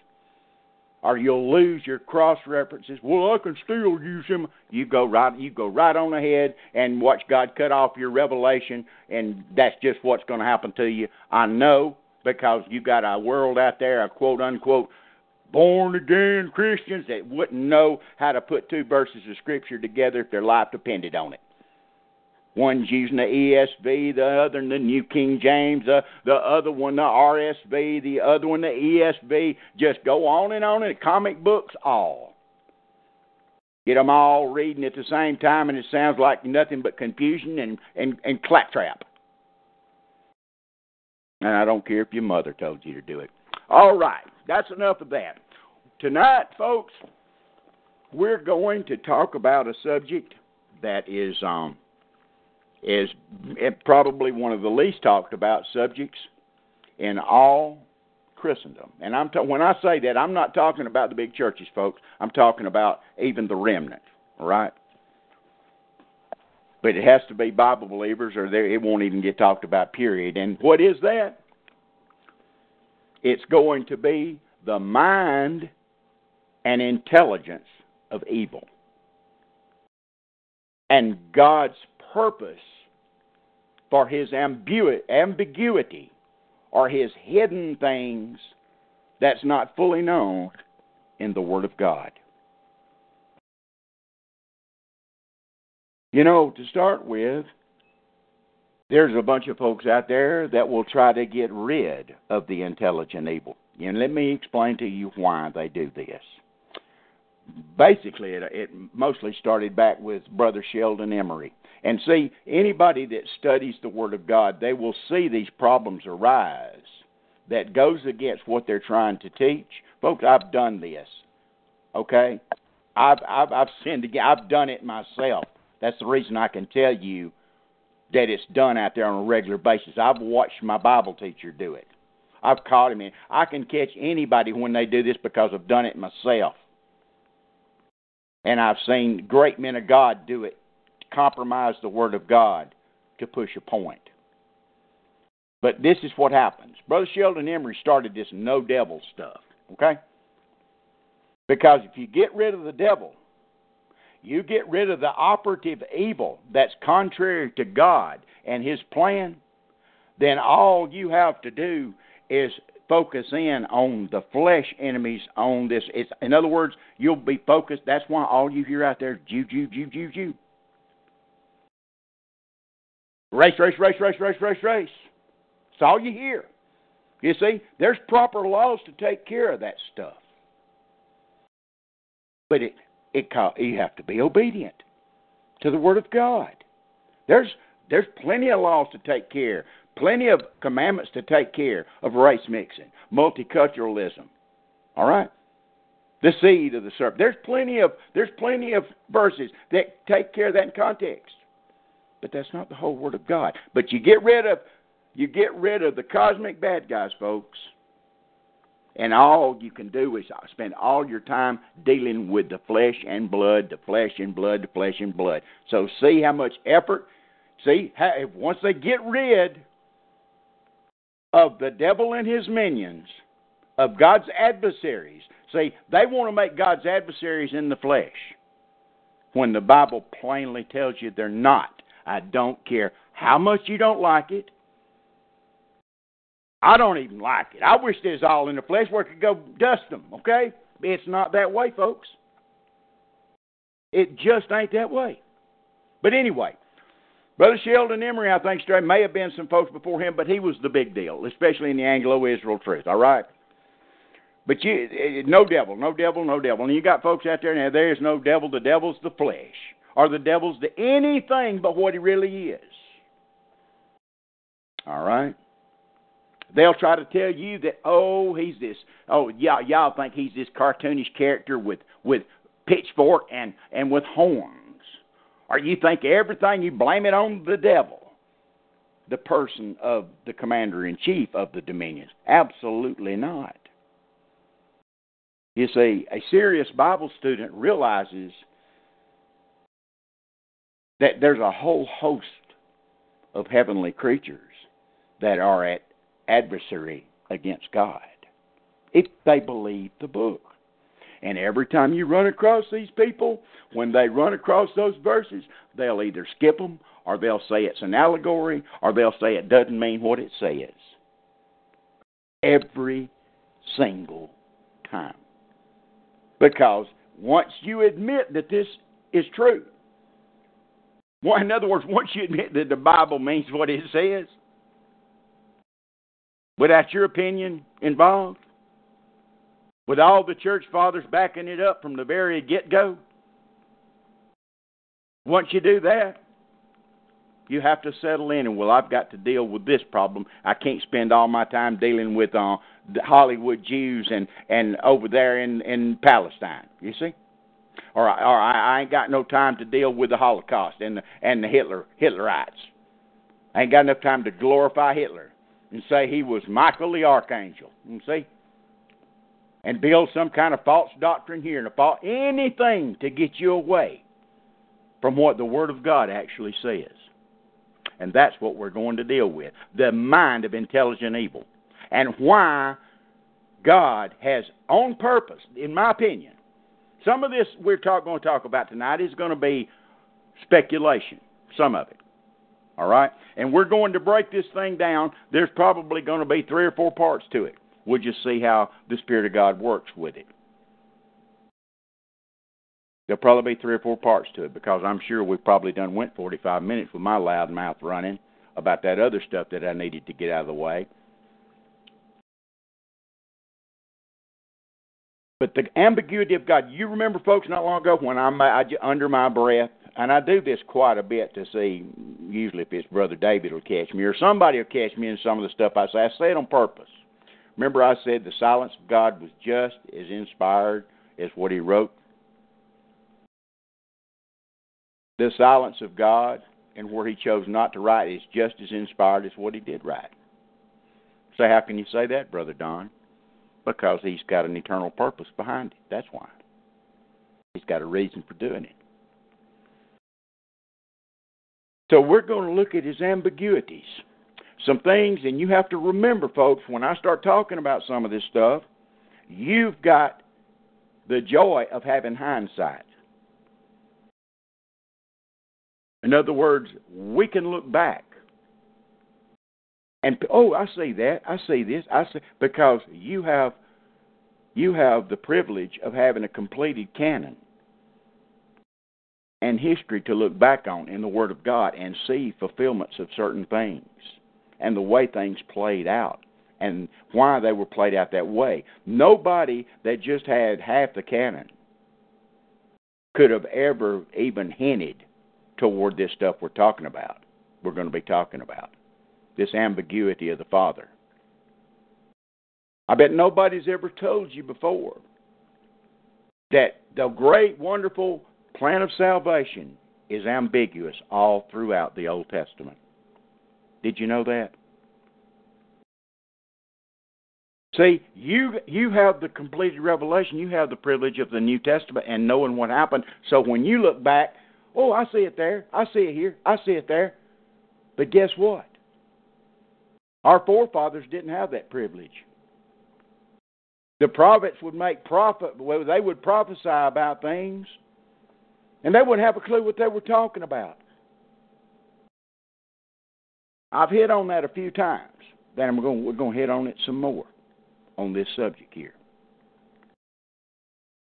Speaker 2: or you'll lose your cross references. Well, I can still use them. You go right, you go right on ahead and watch God cut off your revelation, and that's just what's going to happen to you. I know because you got a world out there, a quote unquote born again Christians that wouldn't know how to put two verses of scripture together if their life depended on it. One's using the ESV, the other in the New King James, the, the other one the RSV, the other one the ESV. Just go on and on in comic books, all. Get them all reading at the same time, and it sounds like nothing but confusion and, and, and claptrap. And I don't care if your mother told you to do it. All right, that's enough of that. Tonight, folks, we're going to talk about a subject that is um, is eh, probably one of the least talked about subjects in all Christendom. And I'm ta- when I say that, I'm not talking about the big churches, folks. I'm talking about even the remnant. Right. But it has to be Bible believers, or it won't even get talked about. Period. And what is that? It's going to be the mind and intelligence of evil. And God's purpose for his ambiguity or his hidden things that's not fully known in the Word of God. You know, to start with, there's a bunch of folks out there that will try to get rid of the intelligent evil. And let me explain to you why they do this. Basically, it, it mostly started back with Brother Sheldon Emry. And see, anybody that studies the Word of God, they will see these problems arise that goes against what they're trying to teach. Folks, I've done this. Okay? I've I've I've sinned again. I've done it myself. That's the reason I can tell you that it's done out there on a regular basis. I've watched my Bible teacher do it. I've caught him in. I can catch anybody when they do this because I've done it myself. And I've seen great men of God do it, compromise the Word of God to push a point. But this is what happens. Brother Sheldon Emry started this no devil stuff, okay? Because if you get rid of the devil, you get rid of the operative evil that's contrary to God and His plan, then all you have to do is focus in on the flesh enemies on this. It's in other words, you'll be focused. That's why all you hear out there is Jew, Jew, Jew, Jew, Jew. Race, race, race, race, race, race, race. That's all you hear. You see, there's proper laws to take care of that stuff. But it it you have to be obedient to the Word of God. There's there's plenty of laws to take care, plenty of commandments to take care of race mixing, multiculturalism. All right, the seed of the serpent. There's plenty of there's plenty of verses that take care of that in context, but that's not the whole Word of God. But you get rid of you get rid of the cosmic bad guys, folks and all you can do is spend all your time dealing with the flesh and blood, the flesh and blood, the flesh and blood. So see how much effort. See, how, once they get rid of the devil and his minions, of God's adversaries, see, they want to make God's adversaries in the flesh when the Bible plainly tells you they're not. I don't care how much you don't like it. I don't even like it. I wish there's all in the flesh where I could go dust them, okay? It's not that way, folks. It just ain't that way. But anyway, Brother Sheldon Emry, I think, straight may have been some folks before him, but he was the big deal, especially in the Anglo-Israel truth. All right. But you, eh, eh, no devil, no devil, no devil. And you got folks out there now. There is no devil. The devil's the flesh, or the devil's to anything but what he really is. All right. They'll try to tell you that oh he's this oh y'all y'all think he's this cartoonish character with with pitchfork and and with horns, or you think everything you blame it on the devil, the person of the commander in chief of the dominions. Absolutely not. You see, a serious Bible student realizes that there's a whole host of heavenly creatures that are at adversary against God if they believe the book. And every time you run across these people, when they run across those verses, they'll either skip them or they'll say it's an allegory or they'll say it doesn't mean what it says. Every single time. Because once you admit that this is true, In other words, once you admit that the Bible means what it says, without your opinion involved, with all the church fathers backing it up from the very get go, once you do that, you have to settle in and well i've got to deal with this problem. I can't spend all my time dealing with uh the hollywood jews and and over there in in palestine. You see or or i, I ain't got no time to deal with the holocaust and the and the hitler hitlerites i ain't got enough time to glorify hitler and say he was michael the archangel you see? And build some kind of false doctrine here and a false anything to get you away from what the word of god actually says. And that's what we're going to deal with the mind of intelligent evil. And why God has, on purpose, in my opinion, some of this we're talk, going to talk about tonight is going to be speculation, some of it. All right? And we're going to break this thing down. There's probably going to be three or four parts to it. We'll just see how the Spirit of God works with it. There'll probably be three or four parts to it because I'm sure we've probably done went 45 minutes with my loud mouth running about that other stuff that I needed to get out of the way. But the ambiguity of God, you remember, folks, not long ago when I'm I, under my breath, and I do this quite a bit to see, usually if it's Brother David will catch me or somebody will catch me in some of the stuff I say. I say it on purpose. Remember, I said the silence of God was just as inspired as what He wrote. The silence of God and where he chose not to write is just as inspired as what he did write. So, how can you say that, Brother Don? Because he's got an eternal purpose behind it. That's why. He's got a reason for doing it. So, we're going to look at his ambiguities. Some things, and you have to remember, folks, when I start talking about some of this stuff, you've got the joy of having hindsight. In other words, we can look back. And oh, I say that. I say this. I say because you have you have the privilege of having a completed canon and history to look back on in the Word of God and see fulfillments of certain things and the way things played out and why they were played out that way. Nobody that just had half the canon could have ever even hinted toward this stuff we're talking about, we're going to be talking about. This ambiguity of the Father. I bet nobody's ever told you before that the great, wonderful plan of salvation is ambiguous all throughout the Old Testament. Did you know that? See, you you have the completed revelation. You have the privilege of the New Testament and knowing what happened. So when you look back, Oh, I see it there. I see it here. I see it there. But guess what? Our forefathers didn't have that privilege. The prophets would make prophet, well, they would prophesy about things, and they wouldn't have a clue what they were talking about. I've hit on that a few times. Then we're going, we're going to hit on it some more on this subject here.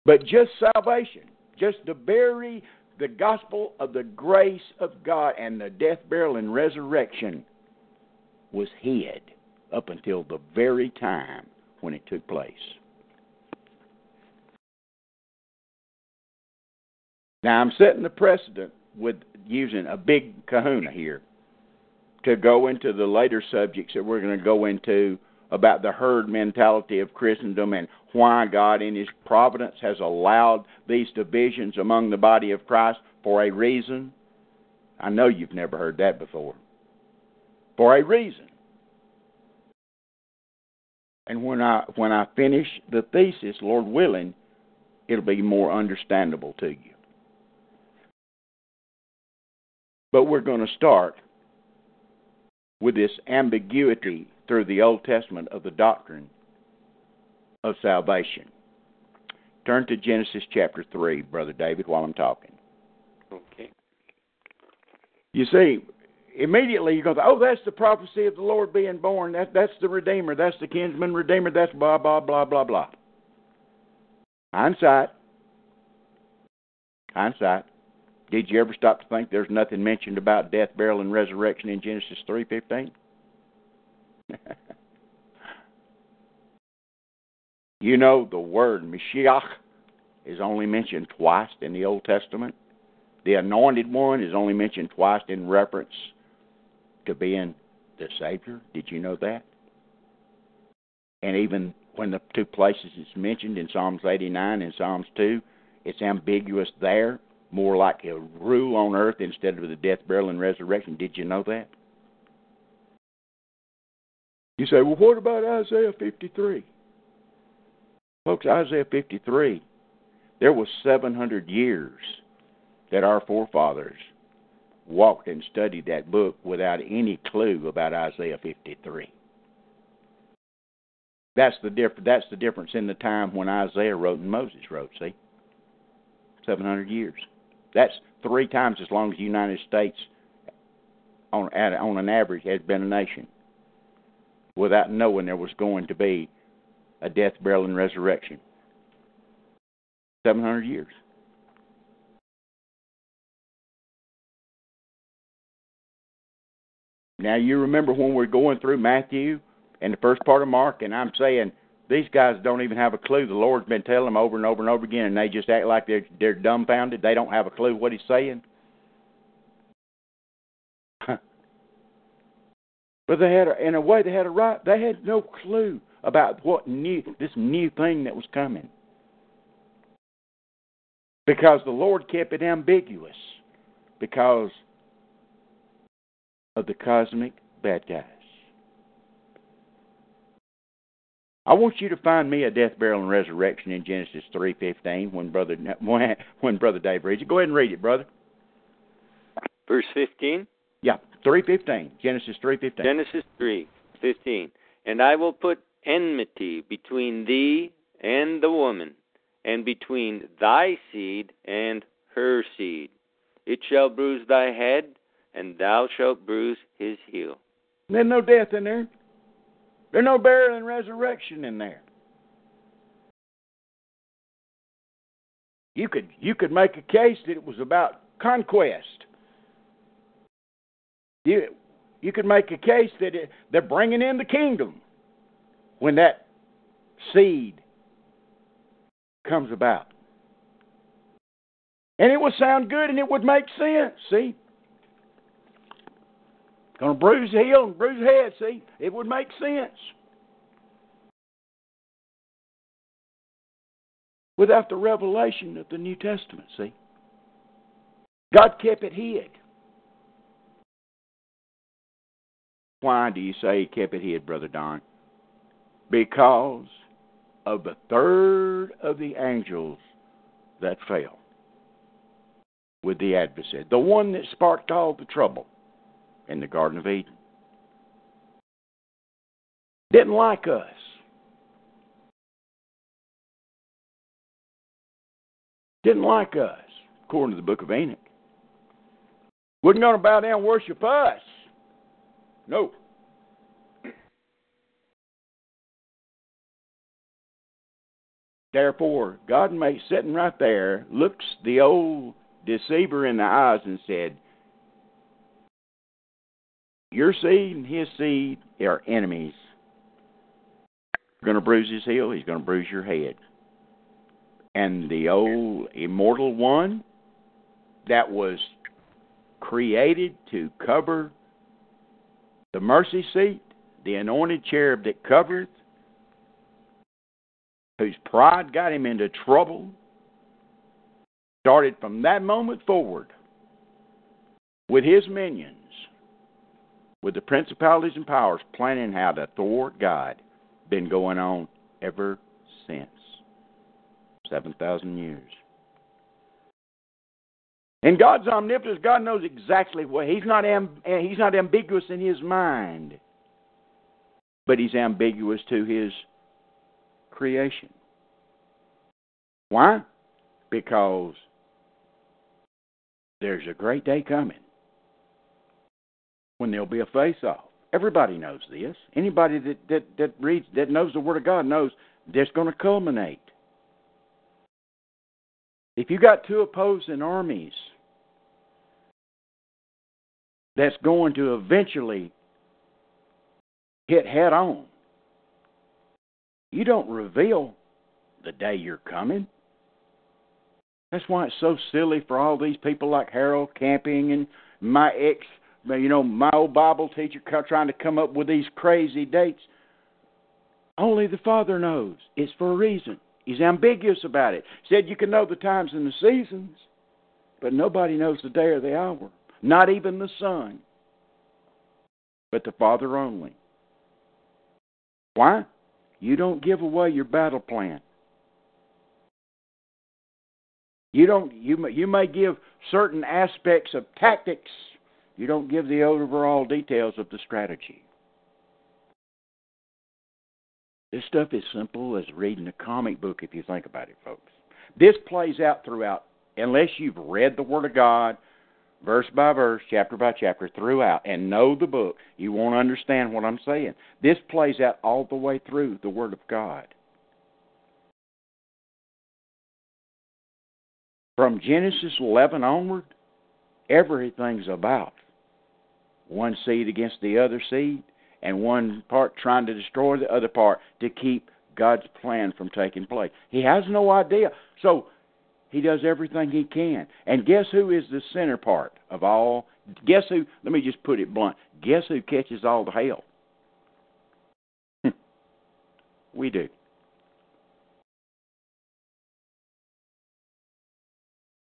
Speaker 2: But just salvation, just the very the gospel of the grace of God and the death, burial, and resurrection was hid up until the very time when it took place. Now, I'm setting the precedent with using a big kahuna here to go into the later subjects that we're going to go into about the herd mentality of Christendom and why God, in His providence, has allowed these divisions among the body of Christ for a reason. I know you've never heard that before. For a reason. And when I when I finish the thesis, Lord willing, it'll be more understandable to you. But we're going to start with this ambiguity through the Old Testament of the doctrine of salvation. Turn to Genesis chapter 3, Brother David, while I'm talking.
Speaker 3: Okay.
Speaker 2: You see, immediately you go, oh, that's the prophecy of the Lord being born. That, that's the Redeemer. That's the kinsman Redeemer. That's blah, blah, blah, blah, blah. Hindsight. Hindsight. Did you ever stop to think there's nothing mentioned about death, burial, and resurrection in Genesis three fifteen? you know the word Mashiach is only mentioned twice in the Old Testament. The anointed one is only mentioned twice in reference to being the Savior. Did you know that? And even when the two places it's mentioned in Psalms 89 and Psalms 2, it's ambiguous there, more like a rule on earth instead of the death, burial, and resurrection. Did you know that? You say, well, what about Isaiah 53? Folks, Isaiah 53, there was 700 years that our forefathers walked and studied that book without any clue about Isaiah 53. That's the diff- That's the difference in the time when Isaiah wrote and Moses wrote. See, 700 years. That's three times as long as the United States, on on an average, has been a nation, without knowing there was going to be a death, burial, and resurrection. 700 years. Now you remember when we're going through Matthew and the first part of Mark, and I'm saying these guys don't even have a clue. The Lord's been telling them over and over and over again, and they just act like they're they're dumbfounded. They don't have a clue what He's saying. but they had, a, in a way, they had a right. They had no clue about what new this new thing that was coming, because the Lord kept it ambiguous, because of the cosmic bad guys. I want you to find me a death, burial, and resurrection in Genesis three fifteen when brother when brother Dave reads it. Go ahead and read it, brother.
Speaker 3: Verse fifteen.
Speaker 2: Yeah, three fifteen. Genesis three fifteen.
Speaker 3: Genesis three fifteen. And I will put enmity between thee and the woman, and between thy seed and her seed. It shall bruise thy head, and thou shalt bruise his heel.
Speaker 2: There's no death in there. There's no burial and resurrection in there. You could you could make a case that it was about conquest. You you could make a case that it, they're bringing in the kingdom when that seed comes about. And it would sound good and it would make sense. See, Going to bruise the heel and bruise the head. See, it would make sense. Without the revelation of the New Testament, see, God kept it hid. Why do you say He kept it hid, Brother Don? Because of the third of the angels that fell with the adversary, the one that sparked all the trouble in the Garden of Eden. Didn't like us. Didn't like us, according to the book of Enoch. Wasn't going to bow down and worship us. No. Therefore, God may sitting right there, looks the old deceiver in the eyes and said, your seed and his seed are enemies. You're going to bruise his heel, he's going to bruise your head. And the old immortal one that was created to cover the mercy seat, the anointed cherub that covereth, whose pride got him into trouble, started from that moment forward with his minions with the principalities and powers planning how to thwart God been going on ever since. 7,000 years. And God's omnipotent. God knows exactly what He's not amb- He's not ambiguous in His mind, but He's ambiguous to His creation. Why? Because there's a great day coming when there'll be a face off. Everybody knows this. Anybody that, that, that reads that knows the Word of God knows this going to culminate. If you got two opposing armies that's going to eventually hit head on. You don't reveal the day you're coming. That's why it's so silly for all these people like Harold Camping and my ex, you know, my old Bible teacher trying to come up with these crazy dates. Only the Father knows. It's for a reason. He's ambiguous about it. Said you can know the times and the seasons, but nobody knows the day or the hour. Not even the Son, but the Father only. Why? You don't give away your battle plan. You don't you you may give certain aspects of tactics. You don't give the overall details of the strategy. This stuff is simple as reading a comic book if you think about it, folks. This plays out throughout unless you've read the Word of God verse by verse, chapter by chapter, throughout, and know the book, you won't understand what I'm saying. This plays out all the way through the Word of God. From Genesis 11 onward, everything's about one seed against the other seed, and one part trying to destroy the other part to keep God's plan from taking place. He has no idea. So he does everything he can. And guess who is the center part of all? Guess who? Let me just put it blunt. Guess who catches all the hell? we do.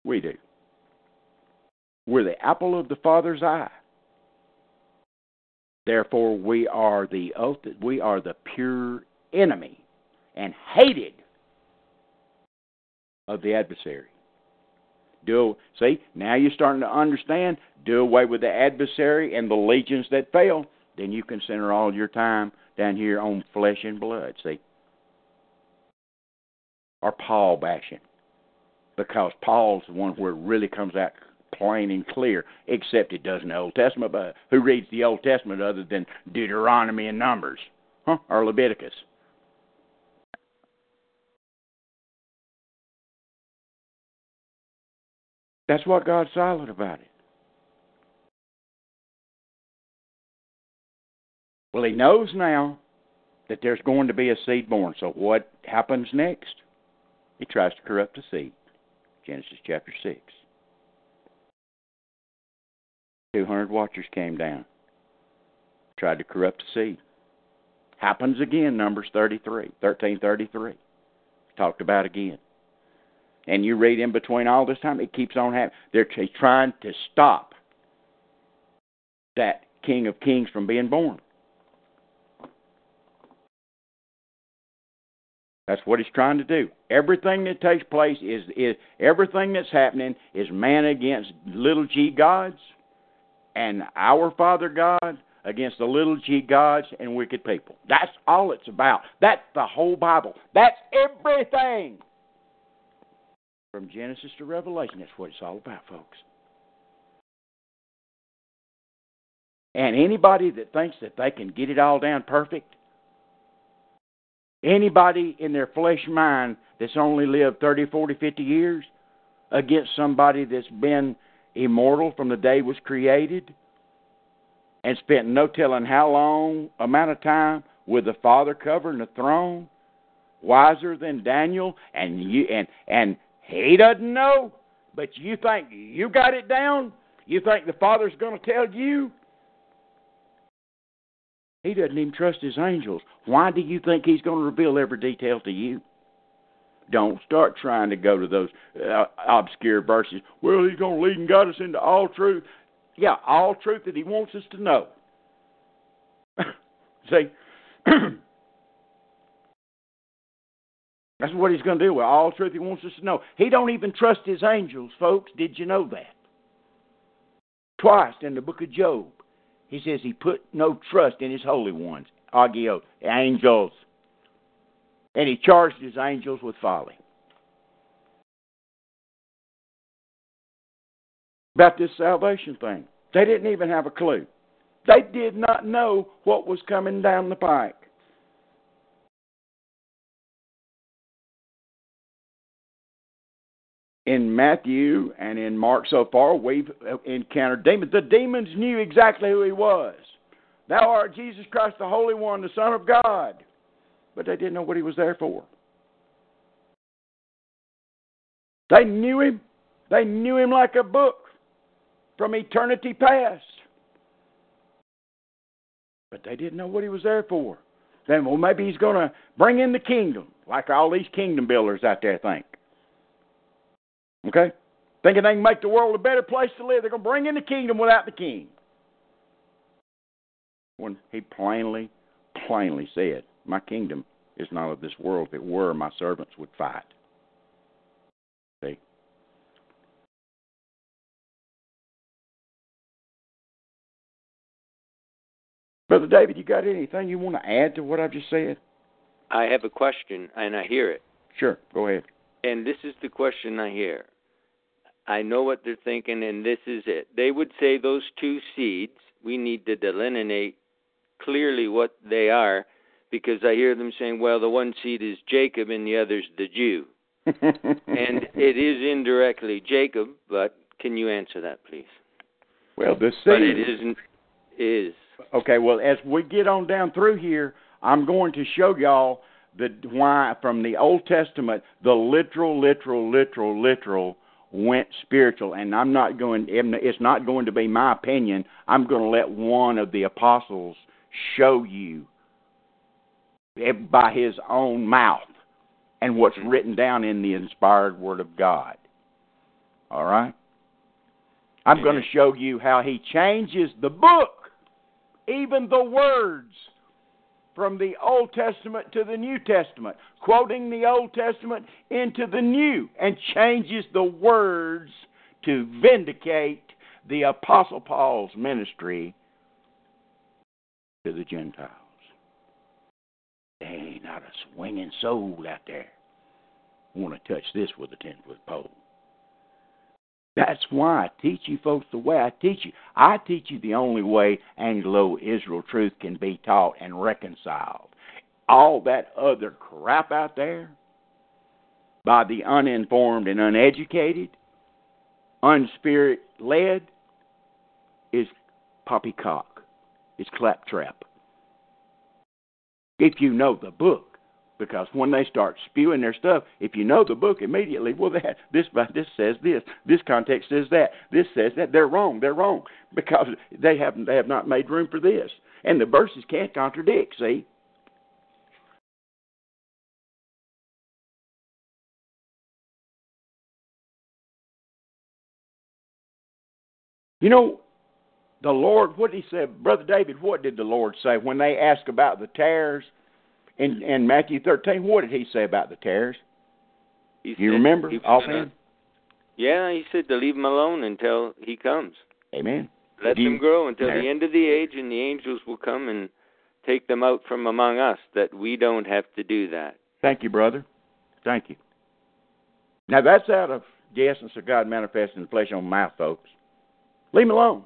Speaker 2: We do. We're the apple of the Father's eye. Therefore, we are the we are the pure enemy and hated of the adversary. Do see now you're starting to understand. Do away with the adversary and the legions that fail. Then you can center all your time down here on flesh and blood. See, or Paul bashing because Paul's the one where it really comes out plain and clear, except it does in the Old Testament. But who reads the Old Testament other than Deuteronomy and Numbers, huh? Or Leviticus? That's what God's silent about it. Well, He knows now that there's going to be a seed born. So what happens next? He tries to corrupt the seed. Genesis chapter 6. 200 watchers came down, tried to corrupt the seed. Happens again, Numbers 33, 1333. Talked about again. And you read in between all this time, it keeps on happening. They're trying to stop that King of Kings from being born. That's what he's trying to do. Everything that takes place is, is everything that's happening is man against little g gods and our Father God against the little g gods and wicked people. That's all it's about. That's the whole Bible. That's everything. From Genesis to Revelation, that's what it's all about, folks. And anybody that thinks that they can get it all down perfect, anybody in their flesh mind that's only lived 30, 40, 50 years against somebody that's been immortal from the day was created and spent no telling how long amount of time with the Father covering the throne, wiser than Daniel, and you and and he doesn't know, but you think you got it down? You think the Father's going to tell you? He doesn't even trust his angels. Why do you think he's going to reveal every detail to you? Don't start trying to go to those uh, obscure verses. Well, he's going to lead and guide us into all truth. Yeah, all truth that he wants us to know. See, That's what he's going to do with all truth he wants us to know. He don't even trust his angels, folks. Did you know that? Twice in the book of Job, he says he put no trust in his holy ones, agio, angels. And he charged his angels with folly. About this salvation thing. They didn't even have a clue. They did not know what was coming down the pike. in Matthew and in Mark so far, we've encountered demons. The demons knew exactly who he was. Thou art Jesus Christ, the Holy One, the Son of God. But they didn't know what he was there for. They knew him. They knew him like a book from eternity past. But they didn't know what he was there for. Then, well, maybe he's going to bring in the kingdom, like all these kingdom builders out there think. Okay? Thinking they can make the world a better place to live. They're going to bring in the kingdom without the king. When he plainly, plainly said, My kingdom is not of this world. If it were, my servants would fight. See? Brother David, you got anything you want to add to what I've just said?
Speaker 3: I have a question, and I hear it.
Speaker 2: Sure, go ahead.
Speaker 3: And this is the question I hear. I know what they're thinking, and this is it. They would say those two seeds, we need to delineate clearly what they are, because I hear them saying, well, the one seed is Jacob and the other's the Jew. and it is indirectly Jacob, but can you answer that, please?
Speaker 2: Well, the seed.
Speaker 3: But it isn't, is.
Speaker 2: Okay, well, as we get on down through here, I'm going to show y'all the why from the Old Testament the literal, literal, literal, literal went spiritual, and I'm not going. It's not going to be my opinion. I'm going to let one of the apostles show you Eh, by his own mouth and what's written down in the inspired Word of God. All right. I'm going to show you how he changes the book, even the words from the Old Testament to the New Testament, quoting the Old Testament into the New, and changes the words to vindicate the Apostle Paul's ministry to the Gentiles. There ain't not a swinging soul out there want to touch this with a ten foot pole. That's why I teach you folks the way I teach you. I teach you the only way Anglo Israel truth can be taught and reconciled. All that other crap out there by the uninformed and uneducated, unspirit led, is poppycock. It's claptrap. If you know the book, because when they start spewing their stuff, if you know the book immediately, well, that this this says this, this context says that, this says that. They're wrong. They're wrong because they have they have not made room for this, and the verses can't contradict. See. You know, the Lord, what did he say? Brother David, what did the Lord say when they asked about the tares in in Matthew 13, what did he say about the tares? He you said, remember offhand?
Speaker 3: Yeah, he said to leave them alone until he comes.
Speaker 2: Amen.
Speaker 3: Let them grow until the end of the age, and the angels will come and take them out from among us. That we don't have to do that.
Speaker 2: Thank you, brother. Thank you. Now that's out of the essence of God manifesting in flesh on mouth, folks. Leave them alone.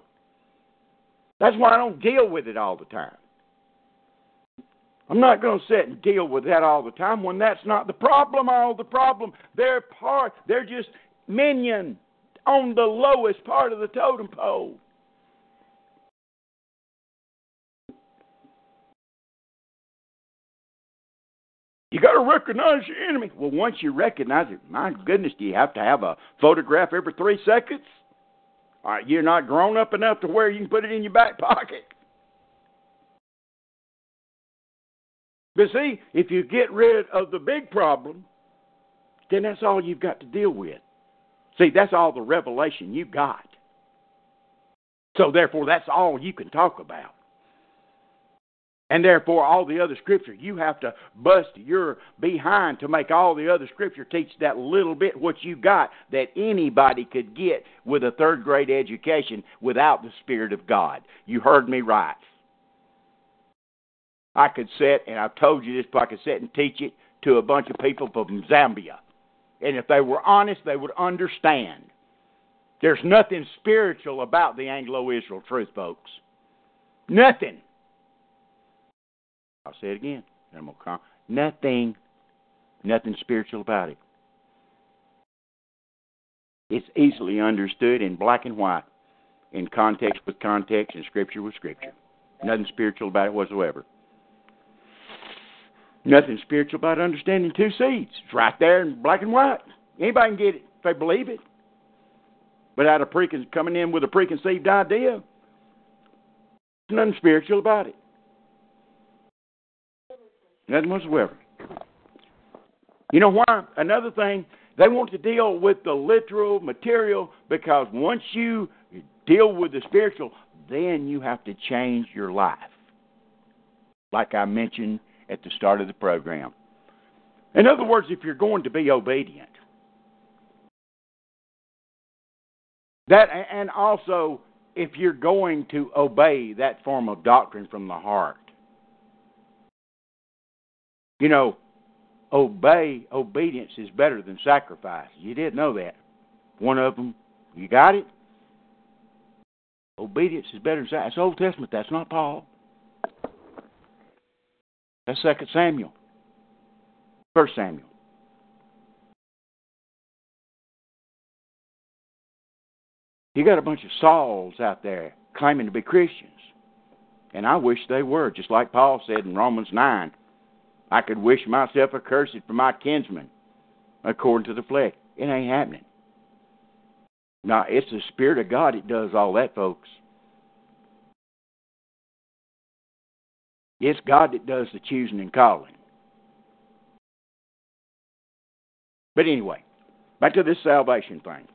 Speaker 2: That's why I don't deal with it all the time. I'm not going to sit and deal with that all the time when that's not the problem. All the problem, they're part. They're just minion on the lowest part of the totem pole. You got to recognize your enemy. Well, once you recognize it, my goodness, do you have to have a photograph every three seconds? All right, you're not grown up enough to where you can put it in your back pocket. But see, if you get rid of the big problem, then that's all you've got to deal with. See, that's all the revelation you got. So therefore, that's all you can talk about. And therefore, all the other scripture, you have to bust your behind to make all the other scripture teach that little bit what you got that anybody could get with a third grade education without the Spirit of God. You heard me right. I could sit, and I've told you this, but I could sit and teach it to a bunch of people from Zambia. And if they were honest, they would understand. There's nothing spiritual about the Anglo Israel truth, folks. Nothing. I'll say it again. Nothing. Nothing spiritual about it. It's easily understood in black and white, in context with context, and scripture with scripture. Nothing spiritual about it whatsoever. Nothing spiritual about understanding two seeds. It's right there in black and white. Anybody can get it if they believe it. Without a precon- coming in with a preconceived idea, nothing spiritual about it. Nothing whatsoever. You know why? Another thing, they want to deal with the literal material because once you deal with the spiritual, then you have to change your life. Like I mentioned at the start of the program. In other words, if you're going to be obedient, that and also if you're going to obey that form of doctrine from the heart. You know, obey obedience is better than sacrifice. You didn't know that. One of them, you got it. Obedience is better than sacrifice. That's Old Testament. That's not Paul. That's Second Samuel. First Samuel. You got a bunch of Sauls out there claiming to be Christians. And I wish they were, just like Paul said in Romans 9. I could wish myself accursed for my kinsmen, according to the flesh. It ain't happening. Now, it's the Spirit of God that does all that, folks. It's God that does the choosing and calling. But anyway, back to this salvation thing.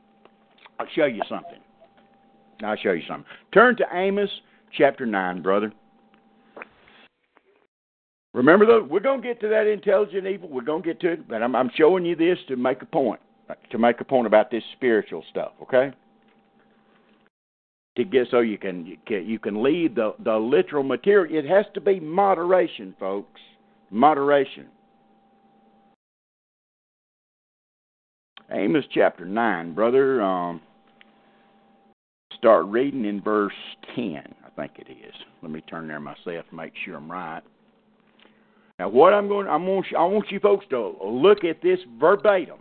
Speaker 2: I'll show you something. I'll show you something. Turn to Amos chapter 9, brother. Remember, though, we're going to get to that intelligent evil. We're going to get to it, but I'm, I'm showing you this to make a point, to make a point about this spiritual stuff. Okay? To get so you can you can, lead the the literal material. It has to be moderation, folks. Moderation. Amos chapter nine, brother. Um, start reading in verse ten. I think it is. Let me turn there myself make sure I'm right. Now, what I'm going, I'm going, I want you folks to look at this verbatim.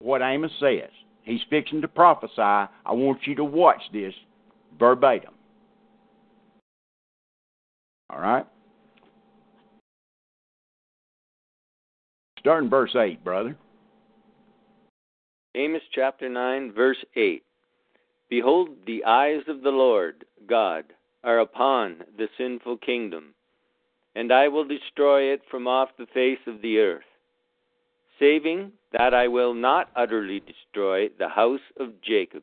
Speaker 2: What Amos says, he's fixing to prophesy. I want you to watch this verbatim. All right. Starting verse eight, brother.
Speaker 3: Amos chapter 9, verse 8. Behold, the eyes of the Lord God are upon the sinful kingdom and I will destroy it from off the face of the earth, saving that I will not utterly destroy the house of Jacob,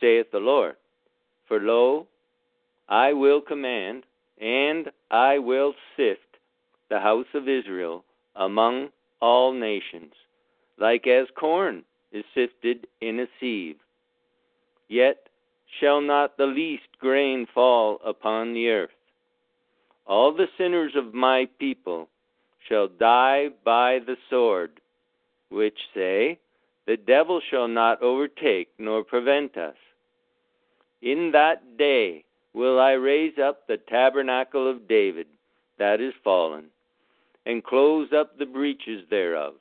Speaker 3: saith the Lord. For lo, I will command, and I will sift the house of Israel among all nations, like as corn is sifted in a sieve. Yet shall not the least grain fall upon the earth all the sinners of my people shall die by the sword, which say, The devil shall not overtake nor prevent us. In that day will I raise up the tabernacle of David that is fallen, and close up the breaches thereof.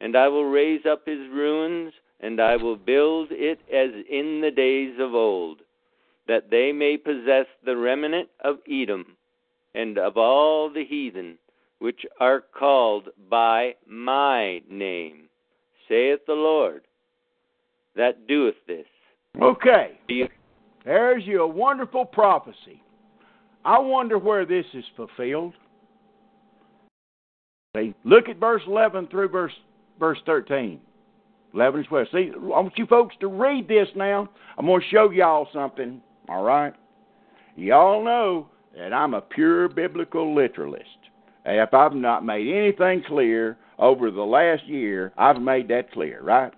Speaker 3: And I will raise up his ruins, and I will build it as in the days of old, that they may possess the remnant of Edom and of all the heathen which are called by my name, saith the Lord, that doeth this.
Speaker 2: Okay. There's your wonderful prophecy. I wonder where this is fulfilled. See, look at verse 11 through verse verse 13. 11 and 12. See, I want you folks to read this now. I'm going to show y'all something, all right? Y'all know that I'm a pure biblical literalist. If I've not made anything clear over the last year, I've made that clear, right?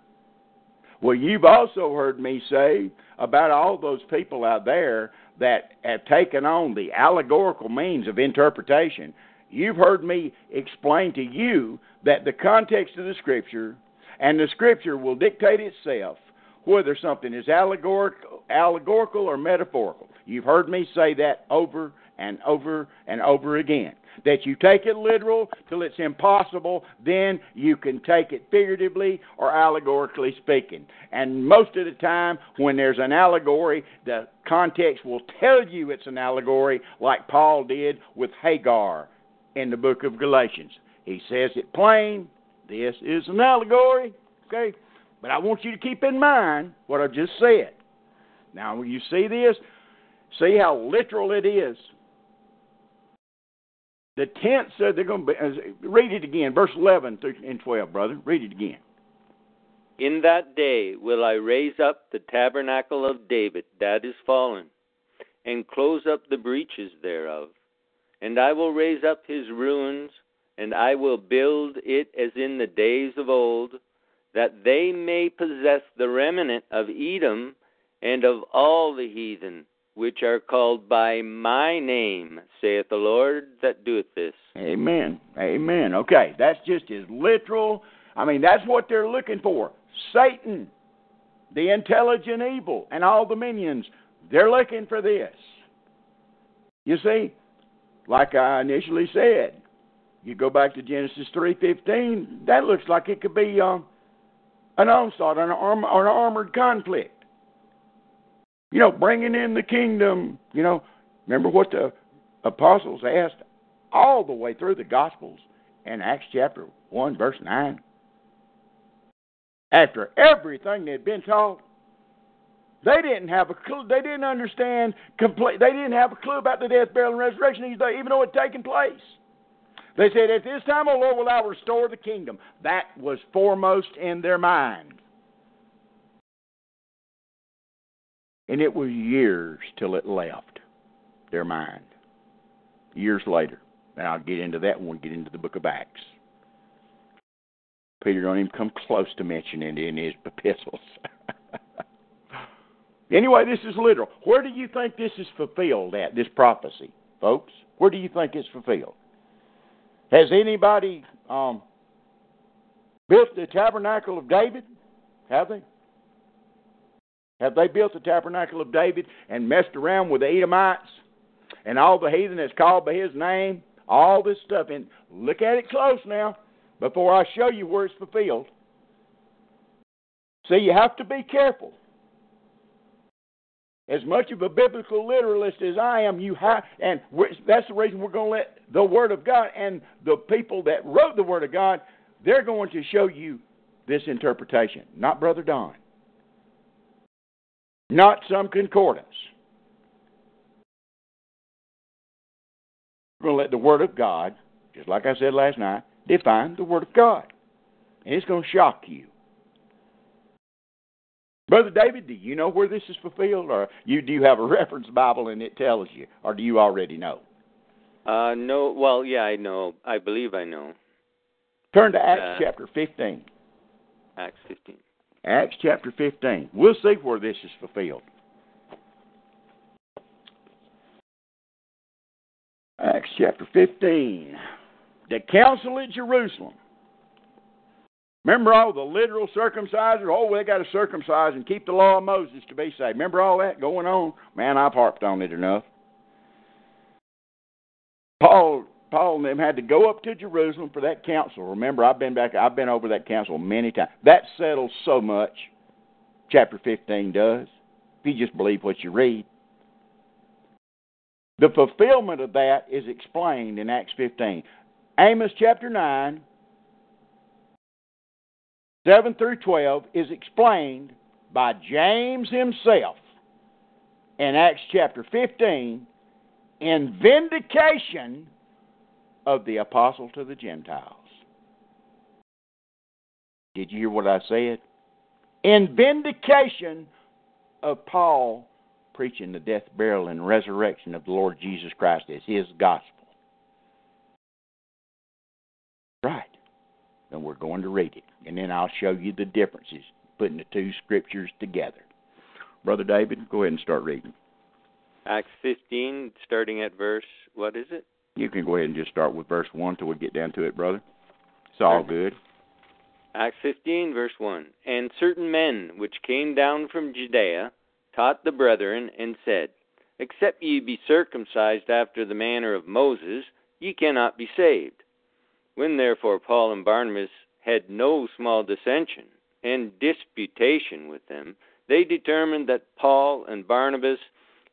Speaker 2: Well, you've also heard me say about all those people out there that have taken on the allegorical means of interpretation. You've heard me explain to you that the context of the Scripture and the Scripture will dictate itself whether something is allegorical, allegorical or metaphorical. You've heard me say that over and over and over again. That you take it literal till it's impossible, then you can take it figuratively or allegorically speaking. And most of the time, when there's an allegory, the context will tell you it's an allegory, like Paul did with Hagar in the book of Galatians. He says it plain. This is an allegory. Okay? But I want you to keep in mind what I just said. Now, when you see this, see how literal it is. The tense said they're going to be. Uh, read it again, verse 11 and 12, brother. Read it again.
Speaker 3: In that day will I raise up the tabernacle of David that is fallen, and close up the breaches thereof. And I will raise up his ruins, and I will build it as in the days of old, that they may possess the remnant of Edom and of all the heathen, which are called by my name, saith the Lord that doeth this.
Speaker 2: Amen. Amen. Okay, that's just as literal. I mean, that's what they're looking for. Satan, the intelligent evil, and all the minions, they're looking for this. You see, like I initially said, you go back to Genesis three fifteen. That looks like it could be um, an onslaught, an, arm, an armored conflict. You know, bringing in the kingdom. You know, remember what the apostles asked all the way through the Gospels in Acts chapter 1, verse 9. After everything they'd been taught, they didn't have a clue. They didn't understand complete. They didn't have a clue about the death, burial, and resurrection, even though it had taken place. They said, "At this time, O Lord, will Thou restore the kingdom." That was foremost in their mind. And it was years till it left their mind. Years later. And I'll get into that when we get into the book of Acts. Peter don't even come close to mentioning it in his epistles. anyway, this is literal. Where do you think this is fulfilled at, this prophecy, folks? Where do you think it's fulfilled? Has anybody um, built the tabernacle of David? Have they? Have they built the tabernacle of David and messed around with the Edomites and all the heathen that's called by his name? All this stuff. And look at it close now before I show you where it's fulfilled. See, you have to be careful. As much of a biblical literalist as I am, you have, and that's the reason we're going to let the Word of God and the people that wrote the Word of God, they're going to show you this interpretation, not Brother Don not some concordance. We're going to let the Word of God, just like I said last night, define the Word of God. And it's going to shock you. Brother David, do you know where this is fulfilled, or you do you have a reference Bible and it tells you, or do you already know?
Speaker 3: Uh, no. Well, yeah, I know. I believe I know.
Speaker 2: Turn to Acts uh, chapter fifteen.
Speaker 3: Acts fifteen.
Speaker 2: Acts chapter 15. We'll see where this is fulfilled. Acts chapter 15. The council at Jerusalem. Remember all the literal circumcisers? Oh, they got to circumcise and keep the law of Moses to be saved. Remember all that going on? Man, I've harped on it enough. Paul Paul and them had to go up to Jerusalem for that council. Remember, I've been back. I've been over that council many times. That settles so much. Chapter 15 does. If you just believe what you read. The fulfillment of that is explained in Acts 15. Amos chapter 9, 7 through 12, is explained by James himself in Acts chapter 15 in vindication of the apostle to the Gentiles. Did you hear what I said? In vindication of Paul preaching the death, burial, and resurrection of the Lord Jesus Christ as his gospel. Right. And we're going to read it. And then I'll show you the differences, putting the two scriptures together. Brother David, go ahead and start reading.
Speaker 3: Acts 15, starting at verse, what is it?
Speaker 2: You can go ahead and just start with verse 1 till we get down to it, brother. It's all good.
Speaker 3: Acts 15, verse 1. And certain men which came down from Judea taught the brethren and said, Except ye be circumcised after the manner of Moses, ye cannot be saved. When therefore Paul and Barnabas had no small dissension and disputation with them, they determined that Paul and Barnabas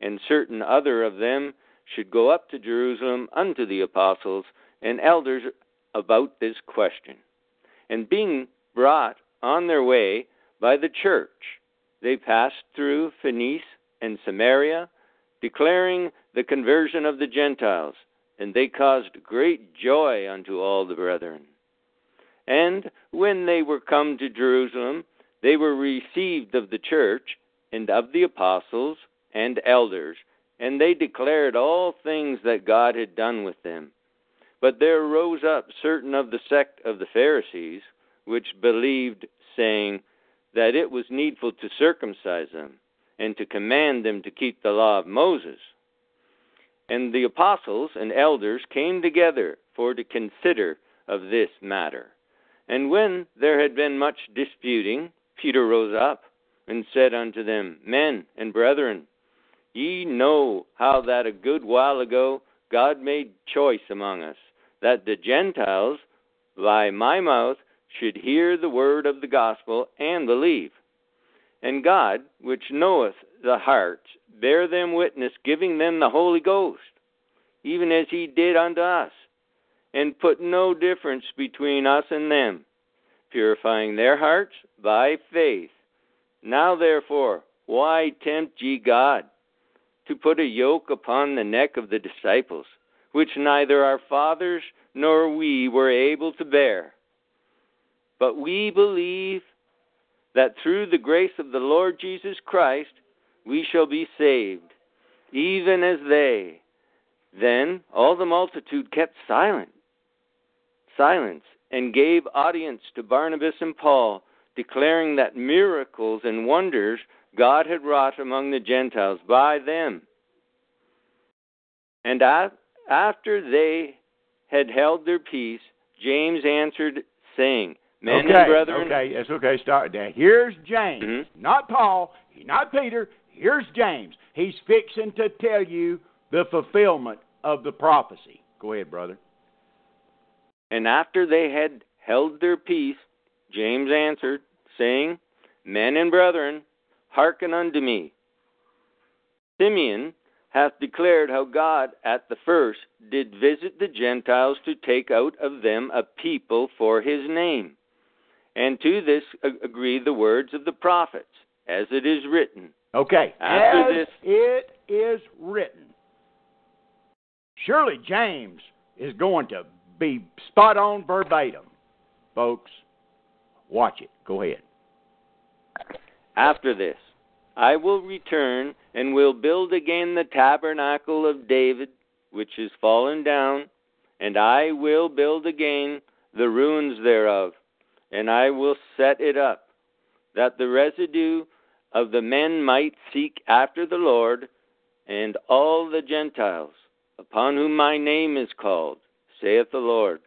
Speaker 3: and certain other of them should go up to Jerusalem unto the apostles and elders about this question. And being brought on their way by the church, they passed through Phoenice and Samaria, declaring the conversion of the Gentiles, and they caused great joy unto all the brethren. And when they were come to Jerusalem, they were received of the church and of the apostles and elders, and they declared all things that God had done with them. But there rose up certain of the sect of the Pharisees, which believed, saying that it was needful to circumcise them, and to command them to keep the law of Moses. And the apostles and elders came together for to consider of this matter. And when there had been much disputing, Peter rose up and said unto them, Men and brethren, ye know how that a good while ago God made choice among us, that the Gentiles by my mouth should hear the word of the gospel and believe. And God, which knoweth the hearts, bear them witness, giving them the Holy Ghost, even as he did unto us, and put no difference between us and them, purifying their hearts by faith. Now therefore, why tempt ye God to put a yoke upon the neck of the disciples, which neither our fathers nor we were able to bear? But we believe that through the grace of the Lord Jesus Christ we shall be saved, even as they. Then all the multitude kept silent, silence, and gave audience to Barnabas and Paul, declaring that miracles and wonders God had wrought among the Gentiles by them. And after they had held their peace, James answered, saying, Men
Speaker 2: okay,
Speaker 3: and brethren.
Speaker 2: Okay, that's okay. Start there. Here's James,
Speaker 3: Mhm.
Speaker 2: not Paul, not Peter. Here's James. He's fixing to tell you the fulfillment of the prophecy. Go ahead, brother.
Speaker 3: And after they had held their peace, James answered, saying, Men and brethren, hearken unto me. Simeon hath declared how God at the first did visit the Gentiles to take out of them a people for his name. And to this agree the words of the prophets, as it is written.
Speaker 2: Okay.
Speaker 3: After
Speaker 2: As
Speaker 3: this-
Speaker 2: it is written. Surely James is going to be spot on verbatim, folks. Watch it. Go ahead.
Speaker 3: After this, I will return and will build again the tabernacle of David, which is fallen down, and I will build again the ruins thereof, and I will set it up, that the residue of the men might seek after the Lord, and all the Gentiles, upon whom my name is called, saith the Lord,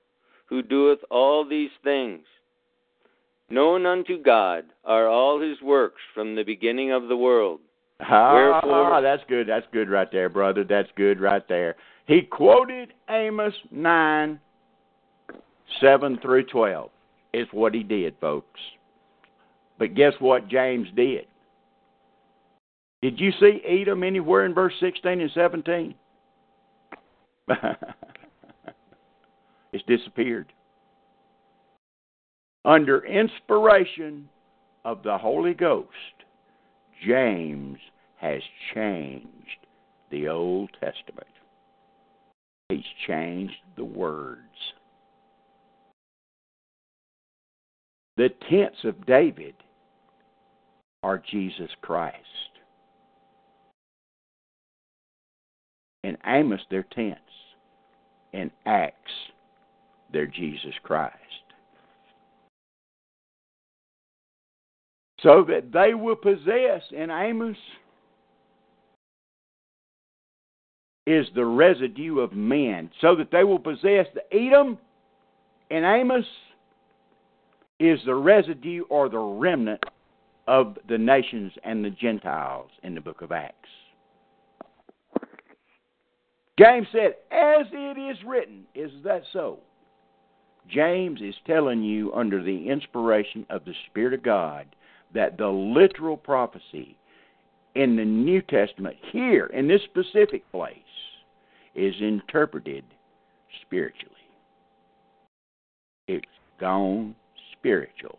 Speaker 3: who doeth all these things. Known unto God are all his works from the beginning of the world.
Speaker 2: Ah,
Speaker 3: Wherefore-
Speaker 2: that's good. That's good right there, brother. That's good right there. He quoted Amos 9, 7 through 12, is what he did, folks. But guess what James did? Did you see Edom anywhere in verse 16 and 17? it's disappeared. Under inspiration of the Holy Ghost, James has changed the Old Testament. He's changed the words. The tents of David are Jesus Christ. In Amos, they're tents. In Acts, they're Jesus Christ. So that they will possess in Amos is the residue of men. So that they will possess the Edom in Amos is the residue or the remnant of the nations and the Gentiles in the book of Acts. James said, As it is written. Is that so? James is telling you, under the inspiration of the Spirit of God, that the literal prophecy in the New Testament, here in this specific place, is interpreted spiritually. It's gone spiritual,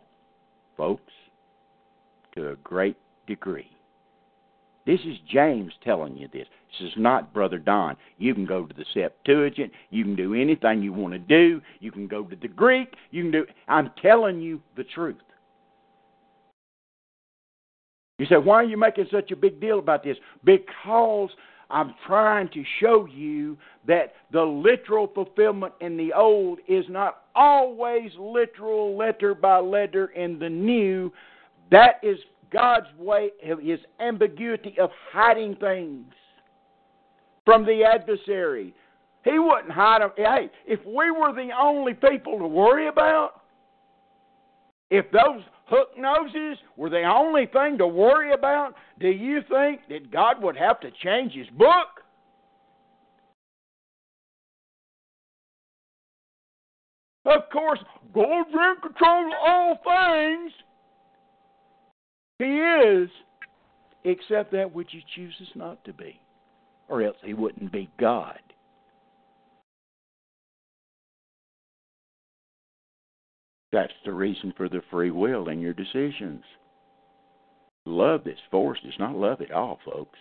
Speaker 2: folks, to a great degree. This is James telling you this. This is not Brother Don. You can go to the Septuagint. You can do anything you want to do. You can go to the Greek. You can do. I'm telling you the truth. You say, why are you making such a big deal about this? Because I'm trying to show you that the literal fulfillment in the old is not always literal letter by letter in the new. That is God's way, his ambiguity of hiding things from the adversary. He wouldn't hide them. Hey, if we were the only people to worry about, if those hook noses were the only thing to worry about, do you think that God would have to change his book? Of course, God's in control of all things. He is, except that which he chooses not to be, or else he wouldn't be God. That's the reason for the free will in your decisions. Love that's forced is not love at all, folks.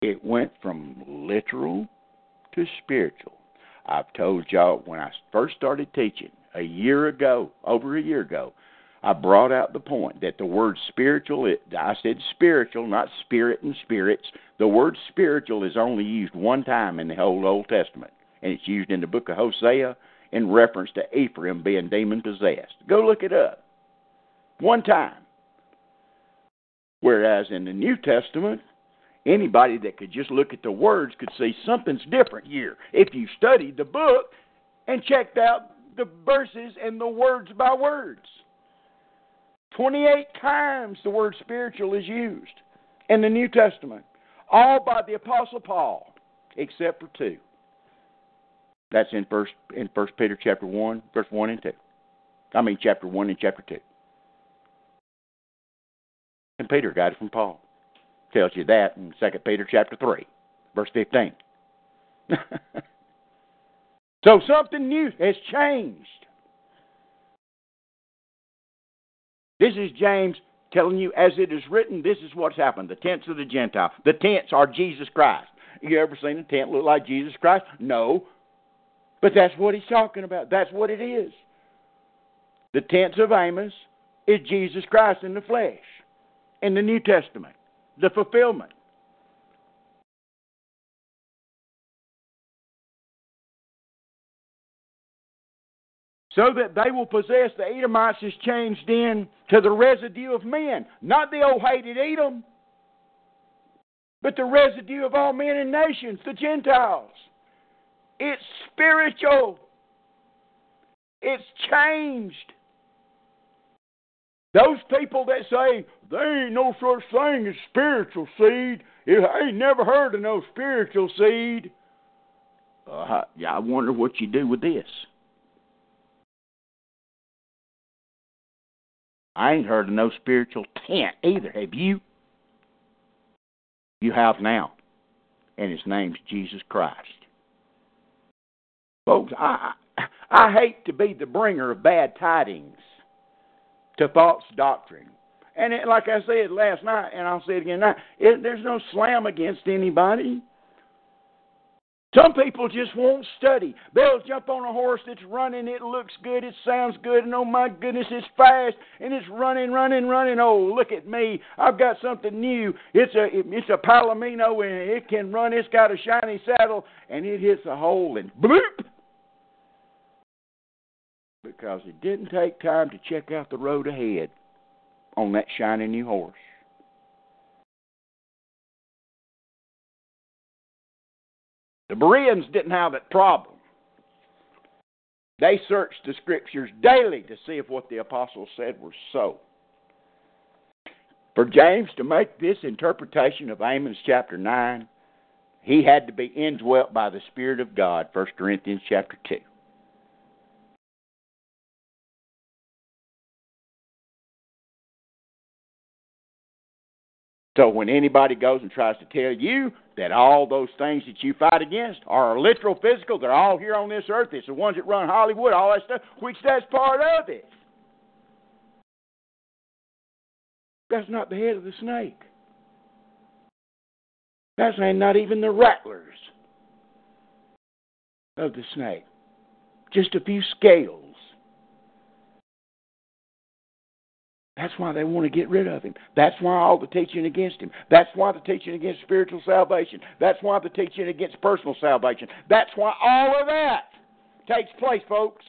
Speaker 2: It went from literal to spiritual. I've told y'all when I first started teaching a year ago, over a year ago, I brought out the point that the word spiritual, it, I said spiritual, not spirit and spirits. The word spiritual is only used one time in the whole Old Testament and it's used in the book of Hosea in reference to Ephraim being demon possessed. Go look it up. One time. Whereas in the New Testament, anybody that could just look at the words could see something's different here. If you studied the book and checked out the verses and the words by words. 28 times the word spiritual is used in the New Testament, all by the Apostle Paul, except for two. That's in first in First Peter chapter one, verse one and two. I mean chapter one and chapter two. And Peter got it from Paul. Tells you that in Second Peter chapter three, verse fifteen. so something new has changed. This is James telling you, as it is written, this is what's happened. The tents of the Gentile. The tents are Jesus Christ. You ever seen a tent look like Jesus Christ? No. But that's what he's talking about. That's what it is. The tents of Amos is Jesus Christ in the flesh in the New Testament, the fulfillment. So that they will possess the Edomites is changed in to the residue of men, not the old hated Edom, but the residue of all men and nations, the Gentiles. It's spiritual. It's changed. Those people that say there ain't no such thing as spiritual seed, I ain't never heard of no spiritual seed. Uh, yeah, I wonder what you do with this. I ain't heard of no spiritual tent either. Have you? You have now, and his name's Jesus Christ. Folks, I, I hate to be the bringer of bad tidings to false doctrine. And it, like I said last night, and I'll say it again now, it, there's no slam against anybody. Some people just won't study. They'll jump on a horse that's running, it looks good, it sounds good, and oh my goodness, it's fast, and it's running, running, running. Oh, look at me. I've got something new. It's a it's a Palomino and it can run, it's got a shiny saddle, and it hits a hole and bloop because he didn't take time to check out the road ahead on that shiny new horse. The Bereans didn't have that problem. They searched the scriptures daily to see if what the apostles said was so. For James to make this interpretation of Amos chapter 9, he had to be indwelt by the Spirit of God, 1 Corinthians chapter 2. So when anybody goes and tries to tell you that all those things that you fight against are literal physical, they're all here on this earth. It's the ones that run Hollywood, all that stuff, which that's part of it. That's not the head of the snake. That's not even the rattlers of the snake. Just a few scales. That's why they want to get rid of him. That's why all the teaching against him. That's why the teaching against spiritual salvation. That's why the teaching against personal salvation. That's why all of that takes place, folks.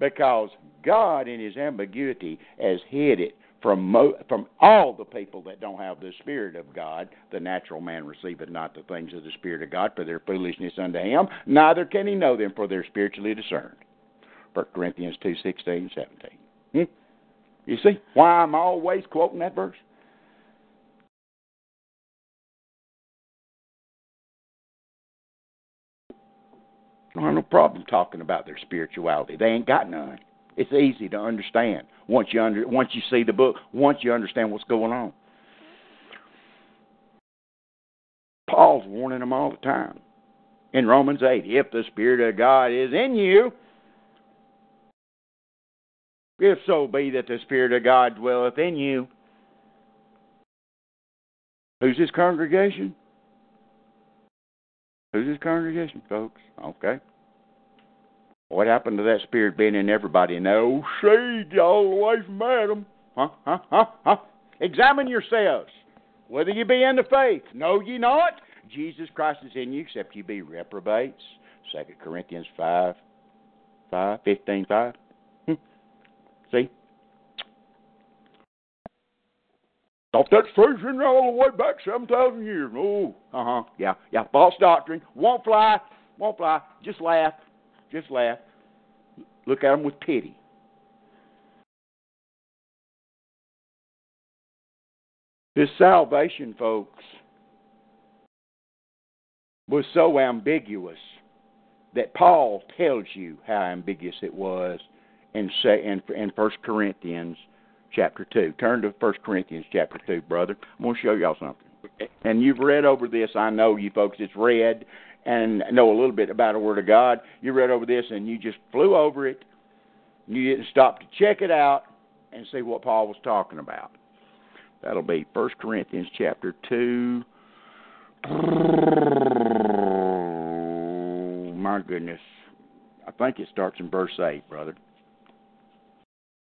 Speaker 2: Because God, in His ambiguity, has hid it from mo- from all the people that don't have the Spirit of God. The natural man receiveth not the things of the Spirit of God, for their foolishness unto him. Neither can he know them, for they're spiritually discerned. 1 Corinthians two sixteen seventeen. Hmm? You see why I'm always quoting that verse? I have no problem talking about their spirituality. They ain't got none. It's easy to understand once you under once you see the book, once you understand what's going on. Paul's warning them all the time. In Romans 8, if the Spirit of God is in you, if so be that the Spirit of God dwelleth in you. Who's his congregation? Who's his congregation, folks? Okay. What happened to that Spirit being in everybody? No shade all the way from Adam. Huh? Huh? Huh? Huh? Examine yourselves, whether you be in the faith. Know ye not? Jesus Christ is in you, except you be reprobates. Second Corinthians 5, 5, 15, 5. See? Thought that's tracing all the way back 7,000 years. Oh, uh huh. Yeah, yeah. False doctrine. Won't fly. Won't fly. Just laugh. Just laugh. Look at them with pity. This salvation, folks, was so ambiguous that Paul tells you how ambiguous it was in say in First Corinthians chapter two. Turn to First Corinthians chapter two, brother. I'm to show y'all something. And you've read over this. I know you folks. It's read and know a little bit about the Word of God. You read over this and you just flew over it. You didn't stop to check it out and see what Paul was talking about. That'll be First Corinthians chapter two. My goodness. I think it starts in verse 8, brother.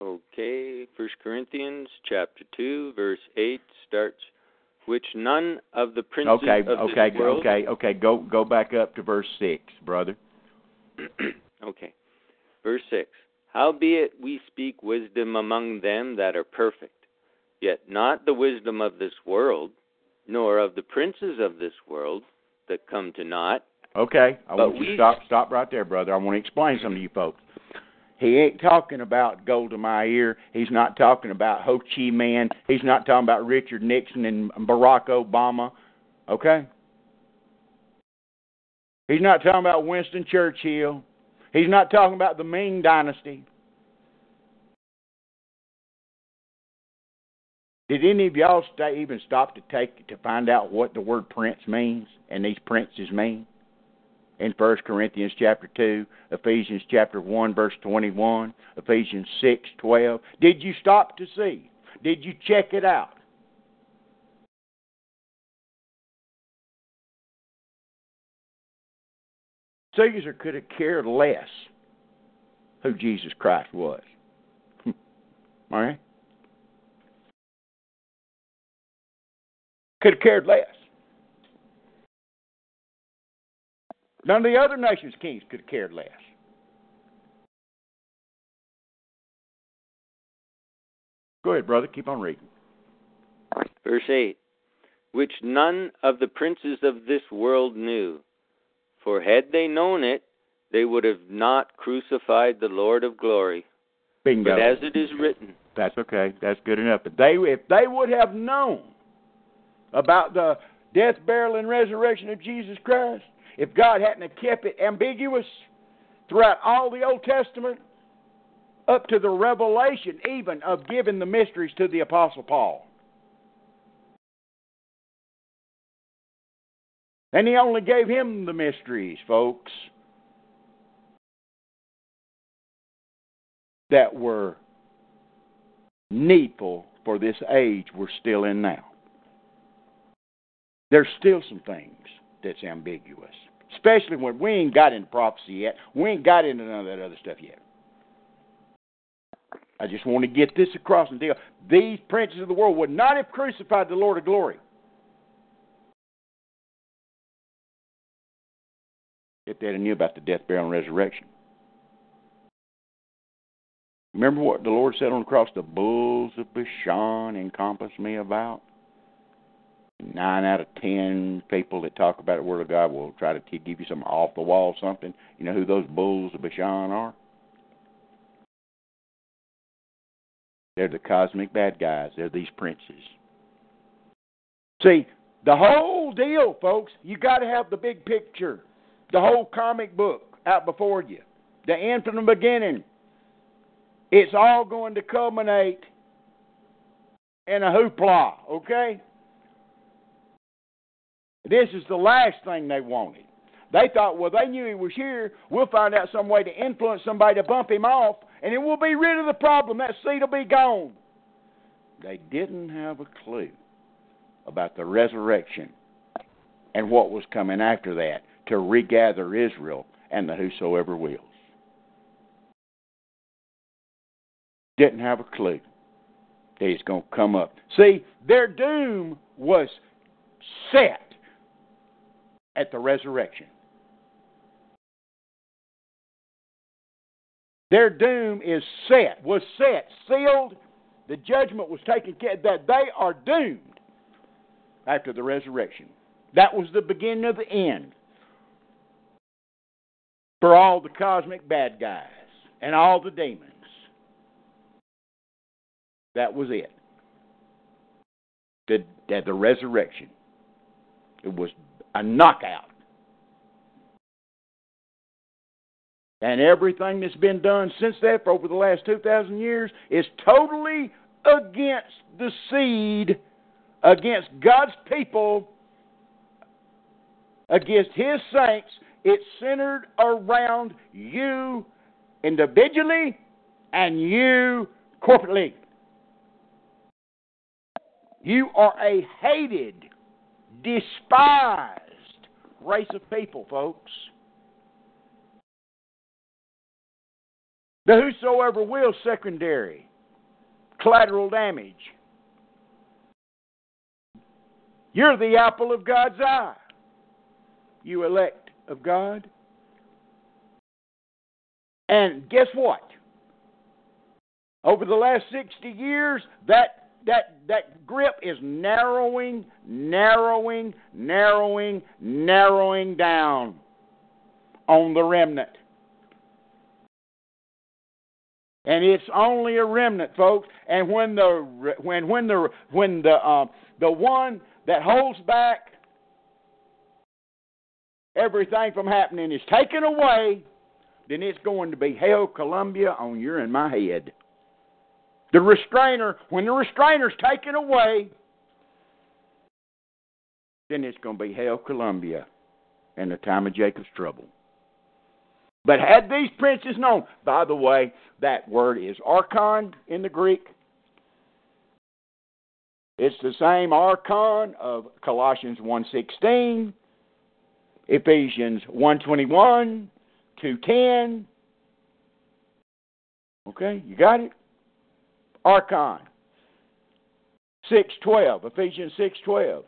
Speaker 3: Okay, First Corinthians chapter two, verse eight starts, which none of the princes
Speaker 2: okay,
Speaker 3: of
Speaker 2: okay,
Speaker 3: this world.
Speaker 2: okay, okay. okay. Go go back up to verse six, brother.
Speaker 3: okay, verse six. Howbeit we speak wisdom among them that are perfect, yet not the wisdom of this world, nor of the princes of this world that come to naught.
Speaker 2: Okay, I
Speaker 3: But
Speaker 2: want you to
Speaker 3: we-
Speaker 2: stop stop right there, brother. I want to explain something to you folks. He ain't talking about Golda Meir. He's not talking about Ho Chi Minh. He's not talking about Richard Nixon and Barack Obama. Okay? He's not talking about Winston Churchill. He's not talking about the Ming Dynasty. Did any of y'all stay, even stop to take to find out what the word prince means and these princes mean? In 1 Corinthians chapter 2, Ephesians chapter 1 verse 21, Ephesians 6:12. Did you stop to see? Did you check it out? Caesar could have cared less who Jesus Christ was. All right? Could have cared less. None of the other nations' kings could have cared less. Go ahead, brother. Keep on reading.
Speaker 3: Verse 8 Which none of the princes of this world knew. For had they known it, they would have not crucified the Lord of glory.
Speaker 2: Bingo.
Speaker 3: But as it is written,
Speaker 2: That's okay. That's good enough. But they, if they would have known about the death, burial, and resurrection of Jesus Christ, if God hadn't have kept it ambiguous throughout all the Old Testament, up to the revelation even of giving the mysteries to the Apostle Paul. And he only gave him the mysteries, folks, that were needful for this age we're still in now. There's still some things that's ambiguous, especially when we ain't got into prophecy yet. We ain't got into none of that other stuff yet. I just want to get this across and deal. These princes of the world would not have crucified the Lord of glory if they had knew about the death, burial, and resurrection. Remember what the Lord said on the cross? The bulls of Bashan encompass me about. Nine out of ten people that talk about the Word of God will try to give you some off the wall something. You know who those bulls of Bashan are? They're the cosmic bad guys. They're these princes. See, the whole deal, folks, you got to have the big picture, the whole comic book out before you, the end from the beginning. It's all going to culminate in a hoopla, okay? This is the last thing they wanted. They thought, well, they knew he was here. We'll find out some way to influence somebody to bump him off, and then we'll be rid of the problem. That seat will be gone. They didn't have a clue about the resurrection and what was coming after that to regather Israel and the whosoever wills. didn't have a clue that he's going to come up. See, their doom was set at the resurrection. Their doom is set, was set, sealed. The judgment was taken care that they are doomed after the resurrection. That was the beginning of the end for all the cosmic bad guys and all the demons. That was it. The, the, the resurrection. It was a knockout. And everything that's been done since that for over the last 2,000 years is totally against the seed, against God's people, against His saints. It's centered around you individually and you corporately. You are a hated, despised race of people, folks. The whosoever will secondary, collateral damage. You're the apple of God's eye, you elect of God. And guess what? Over the last 60 years, that that that grip is narrowing, narrowing, narrowing, narrowing down on the remnant. And it's only a remnant, folks. And when the when when the when the uh, the one that holds back everything from happening is taken away, then it's going to be hell Columbia on your and my head. The restrainer, when the restrainer's taken away, then it's going to be hell Columbia and the time of Jacob's trouble. But had these princes known, by the way, that word is archon in the Greek. It's the same archon of Colossians 1.16, Ephesians 1.21, 2.10. Okay, you got it? Archon. 6:12, Ephesians 6:12.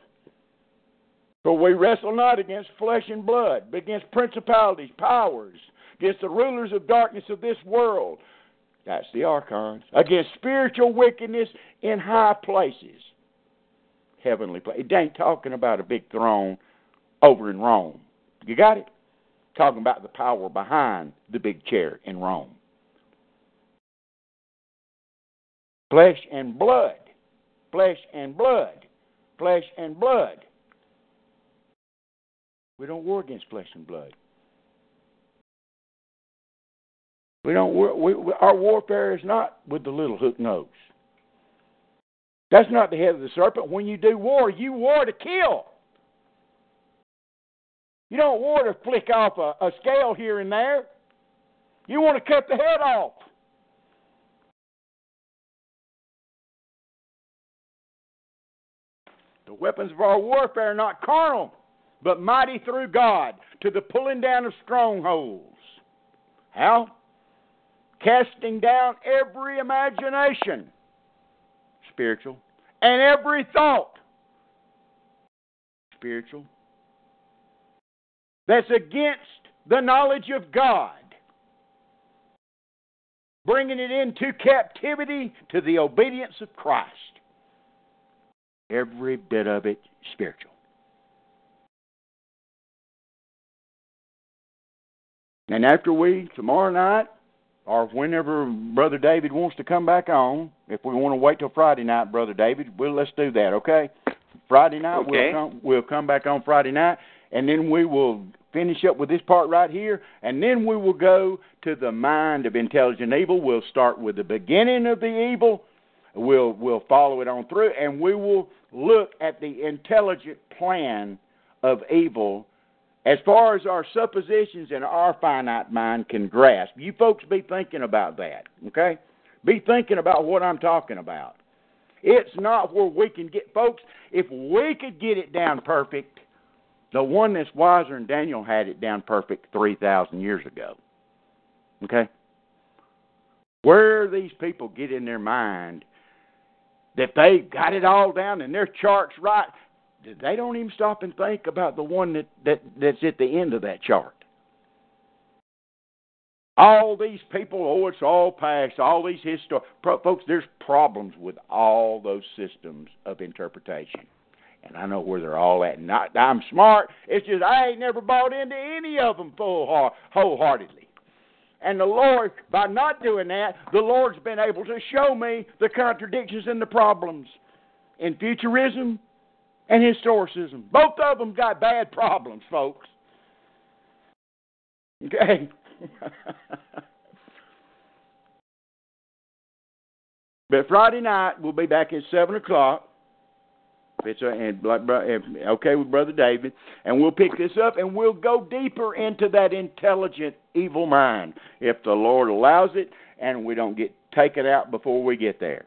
Speaker 2: For we wrestle not against flesh and blood, but against principalities, powers, against the rulers of darkness of this world. That's the archons. Against spiritual wickedness in high places. Heavenly place. It ain't talking about a big throne over in Rome. You got it? Talking about the power behind the big chair in Rome. Flesh and blood. Flesh and blood. Flesh and blood. We don't war against flesh and blood. We don't. We, we, our warfare is not with the little hook nose. That's not the head of the serpent. When you do war, you war to kill. You don't war to flick off a, a scale here and there. You want to cut the head off. The weapons of our warfare are not carnal, but mighty through God to the pulling down of strongholds. How? Casting down every imagination, spiritual, and every thought, spiritual, that's against the knowledge of God, bringing it into captivity to the obedience of Christ. Every bit of it spiritual. And after we, tomorrow night, or whenever Brother David wants to come back on, if we want to wait till Friday night, Brother David, well, let's do that, okay? Friday night,
Speaker 3: okay.
Speaker 2: we'll, come, we'll come back on Friday night, and then we will finish up with this part right here, and then we will go to the mind of intelligent evil. We'll start with the beginning of the evil. We'll we'll follow it on through, and we will look at the intelligent plan of evil as far as our suppositions and our finite mind can grasp. You folks be thinking about that, okay? Be thinking about what I'm talking about. It's not where we can get, folks, if we could get it down perfect, the one that's wiser than Daniel had it down perfect 3,000 years ago. Okay? Where these people get in their mind that they got it all down and their chart's right, they don't even stop and think about the one that, that that's at the end of that chart. All these people, oh, it's all past. All these history, folks. There's problems with all those systems of interpretation, and I know where they're all at. Not, I'm smart. It's just I ain't never bought into any of them full wholeheartedly. And the Lord, by not doing that, the Lord's been able to show me the contradictions and the problems in futurism and historicism. Both of them got bad problems, folks. Okay? but Friday night, we'll be back at 7 o'clock. It's a, and okay with Brother David, and we'll pick this up and we'll go deeper into that intelligent evil mind if the Lord allows it, and we don't get taken out before we get there.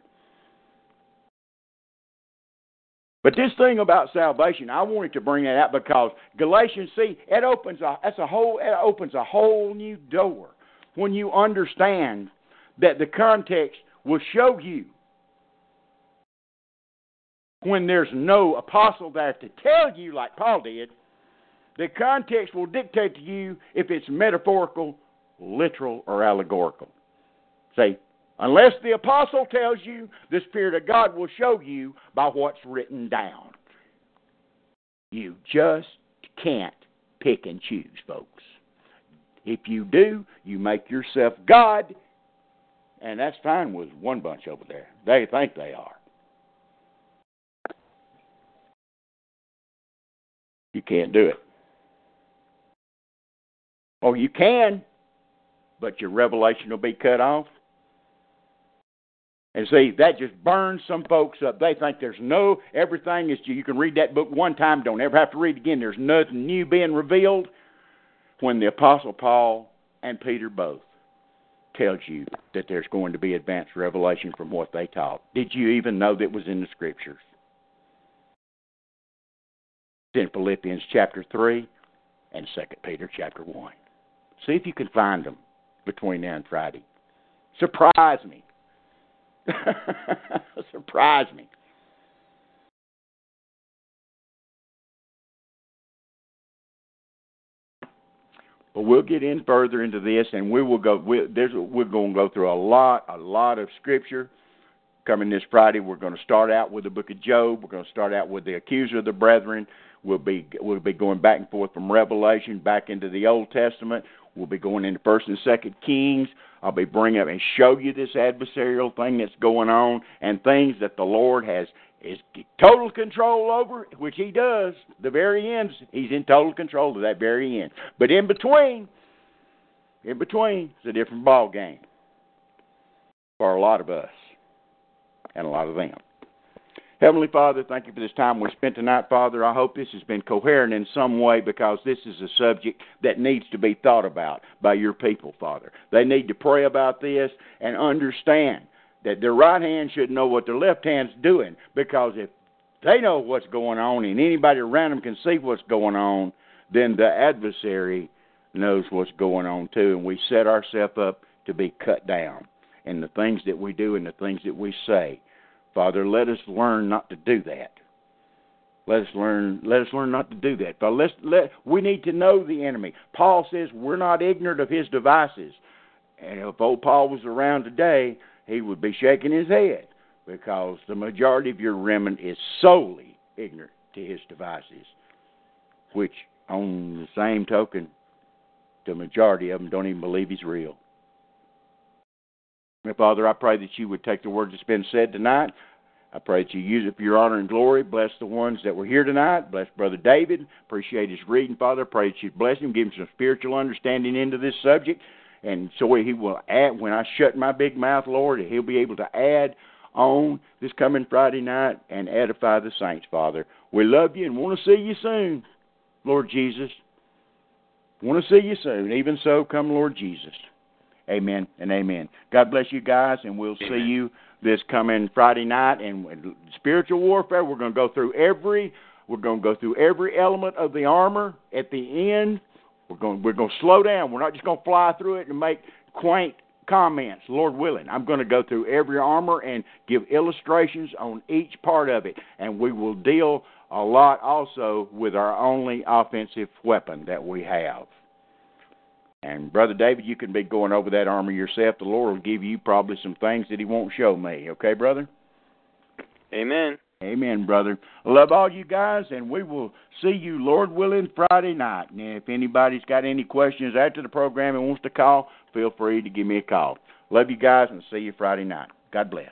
Speaker 2: But this thing about salvation, I wanted to bring that out because Galatians, see, it opens a that's a whole it opens a whole new door when you understand that the context will show you when there's no apostle there to tell you like Paul did, the context will dictate to you if it's metaphorical, literal, or allegorical. See, Unless the apostle tells you, the Spirit of God will show you by what's written down. You just can't pick and choose, folks. If you do, you make yourself God, and that's fine with one bunch over there. They think they are. You can't do it. Oh, you can, but your revelation will be cut off. And see, that just burns some folks up. They think there's no, everything is, you can read that book one time, don't ever have to read again. There's nothing new being revealed when the Apostle Paul and Peter both tells you that there's going to be advanced revelation from what they taught. Did you even know that was in the Scriptures? In Philippians chapter 3 and 2 Peter chapter 1. See if you can find them between now and Friday. Surprise me. Surprise me. But we'll get in further into this, and we will go. We, we're going to go through a lot, a lot of scripture. Coming this Friday, we're going to start out with the Book of Job. We're going to start out with the accuser of the brethren. We'll be we'll be going back and forth from Revelation back into the Old Testament. We'll be going into First and Second Kings. I'll be bringing up and show you this adversarial thing that's going on and things that the Lord has is total control over, which He does. The very ends, He's in total control of that very end. But in between, in between, it's a different ball game for a lot of us and a lot of them. Heavenly Father, thank you for this time we spent tonight, Father. I hope this has been coherent in some way because this is a subject that needs to be thought about by your people, Father. They need to pray about this and understand that their right hand should know what their left hand's doing because if they know what's going on and anybody around them can see what's going on, then the adversary knows what's going on too, and we set ourselves up to be cut down in the things that we do and the things that we say. Father, let us learn not to do that. Let us learn. Let us learn not to do that. But let's let. We need to know the enemy. Paul says we're not ignorant of his devices. And if old Paul was around today, he would be shaking his head because the majority of your remnant is solely ignorant to his devices. Which, on the same token, the majority of them don't even believe he's real. Father, I pray that you would take the word that's been said tonight. I pray that you use it for your honor and glory. Bless the ones that were here tonight. Bless Brother David. Appreciate his reading, Father. Pray that you bless him, give him some spiritual understanding into this subject. And so he will add, when I shut my big mouth, Lord, he'll be able to add on this coming Friday night and edify the saints, Father. We love you and want to see you soon, Lord Jesus. Want to see you soon. Even so, come, Lord Jesus. Amen and amen. God bless you guys, and we'll amen. see you this coming Friday night. And spiritual warfare, we're going to go through every we're going to go through every element of the armor. At the end, we're going we're going to slow down. We're not just going to fly through it and make quaint comments, Lord willing. I'm going to go through every armor and give illustrations on each part of it, and we will deal a lot also with our only offensive weapon that we have. And Brother David, you can be going over that armor yourself. The Lord will give you probably some things that He won't show me. Okay, brother?
Speaker 3: Amen.
Speaker 2: Amen, brother. I love all you guys, and we will see you, Lord willing, Friday night. And if anybody's got any questions after the program and wants to call, feel free to give me a call. Love you guys, and see you Friday night. God bless.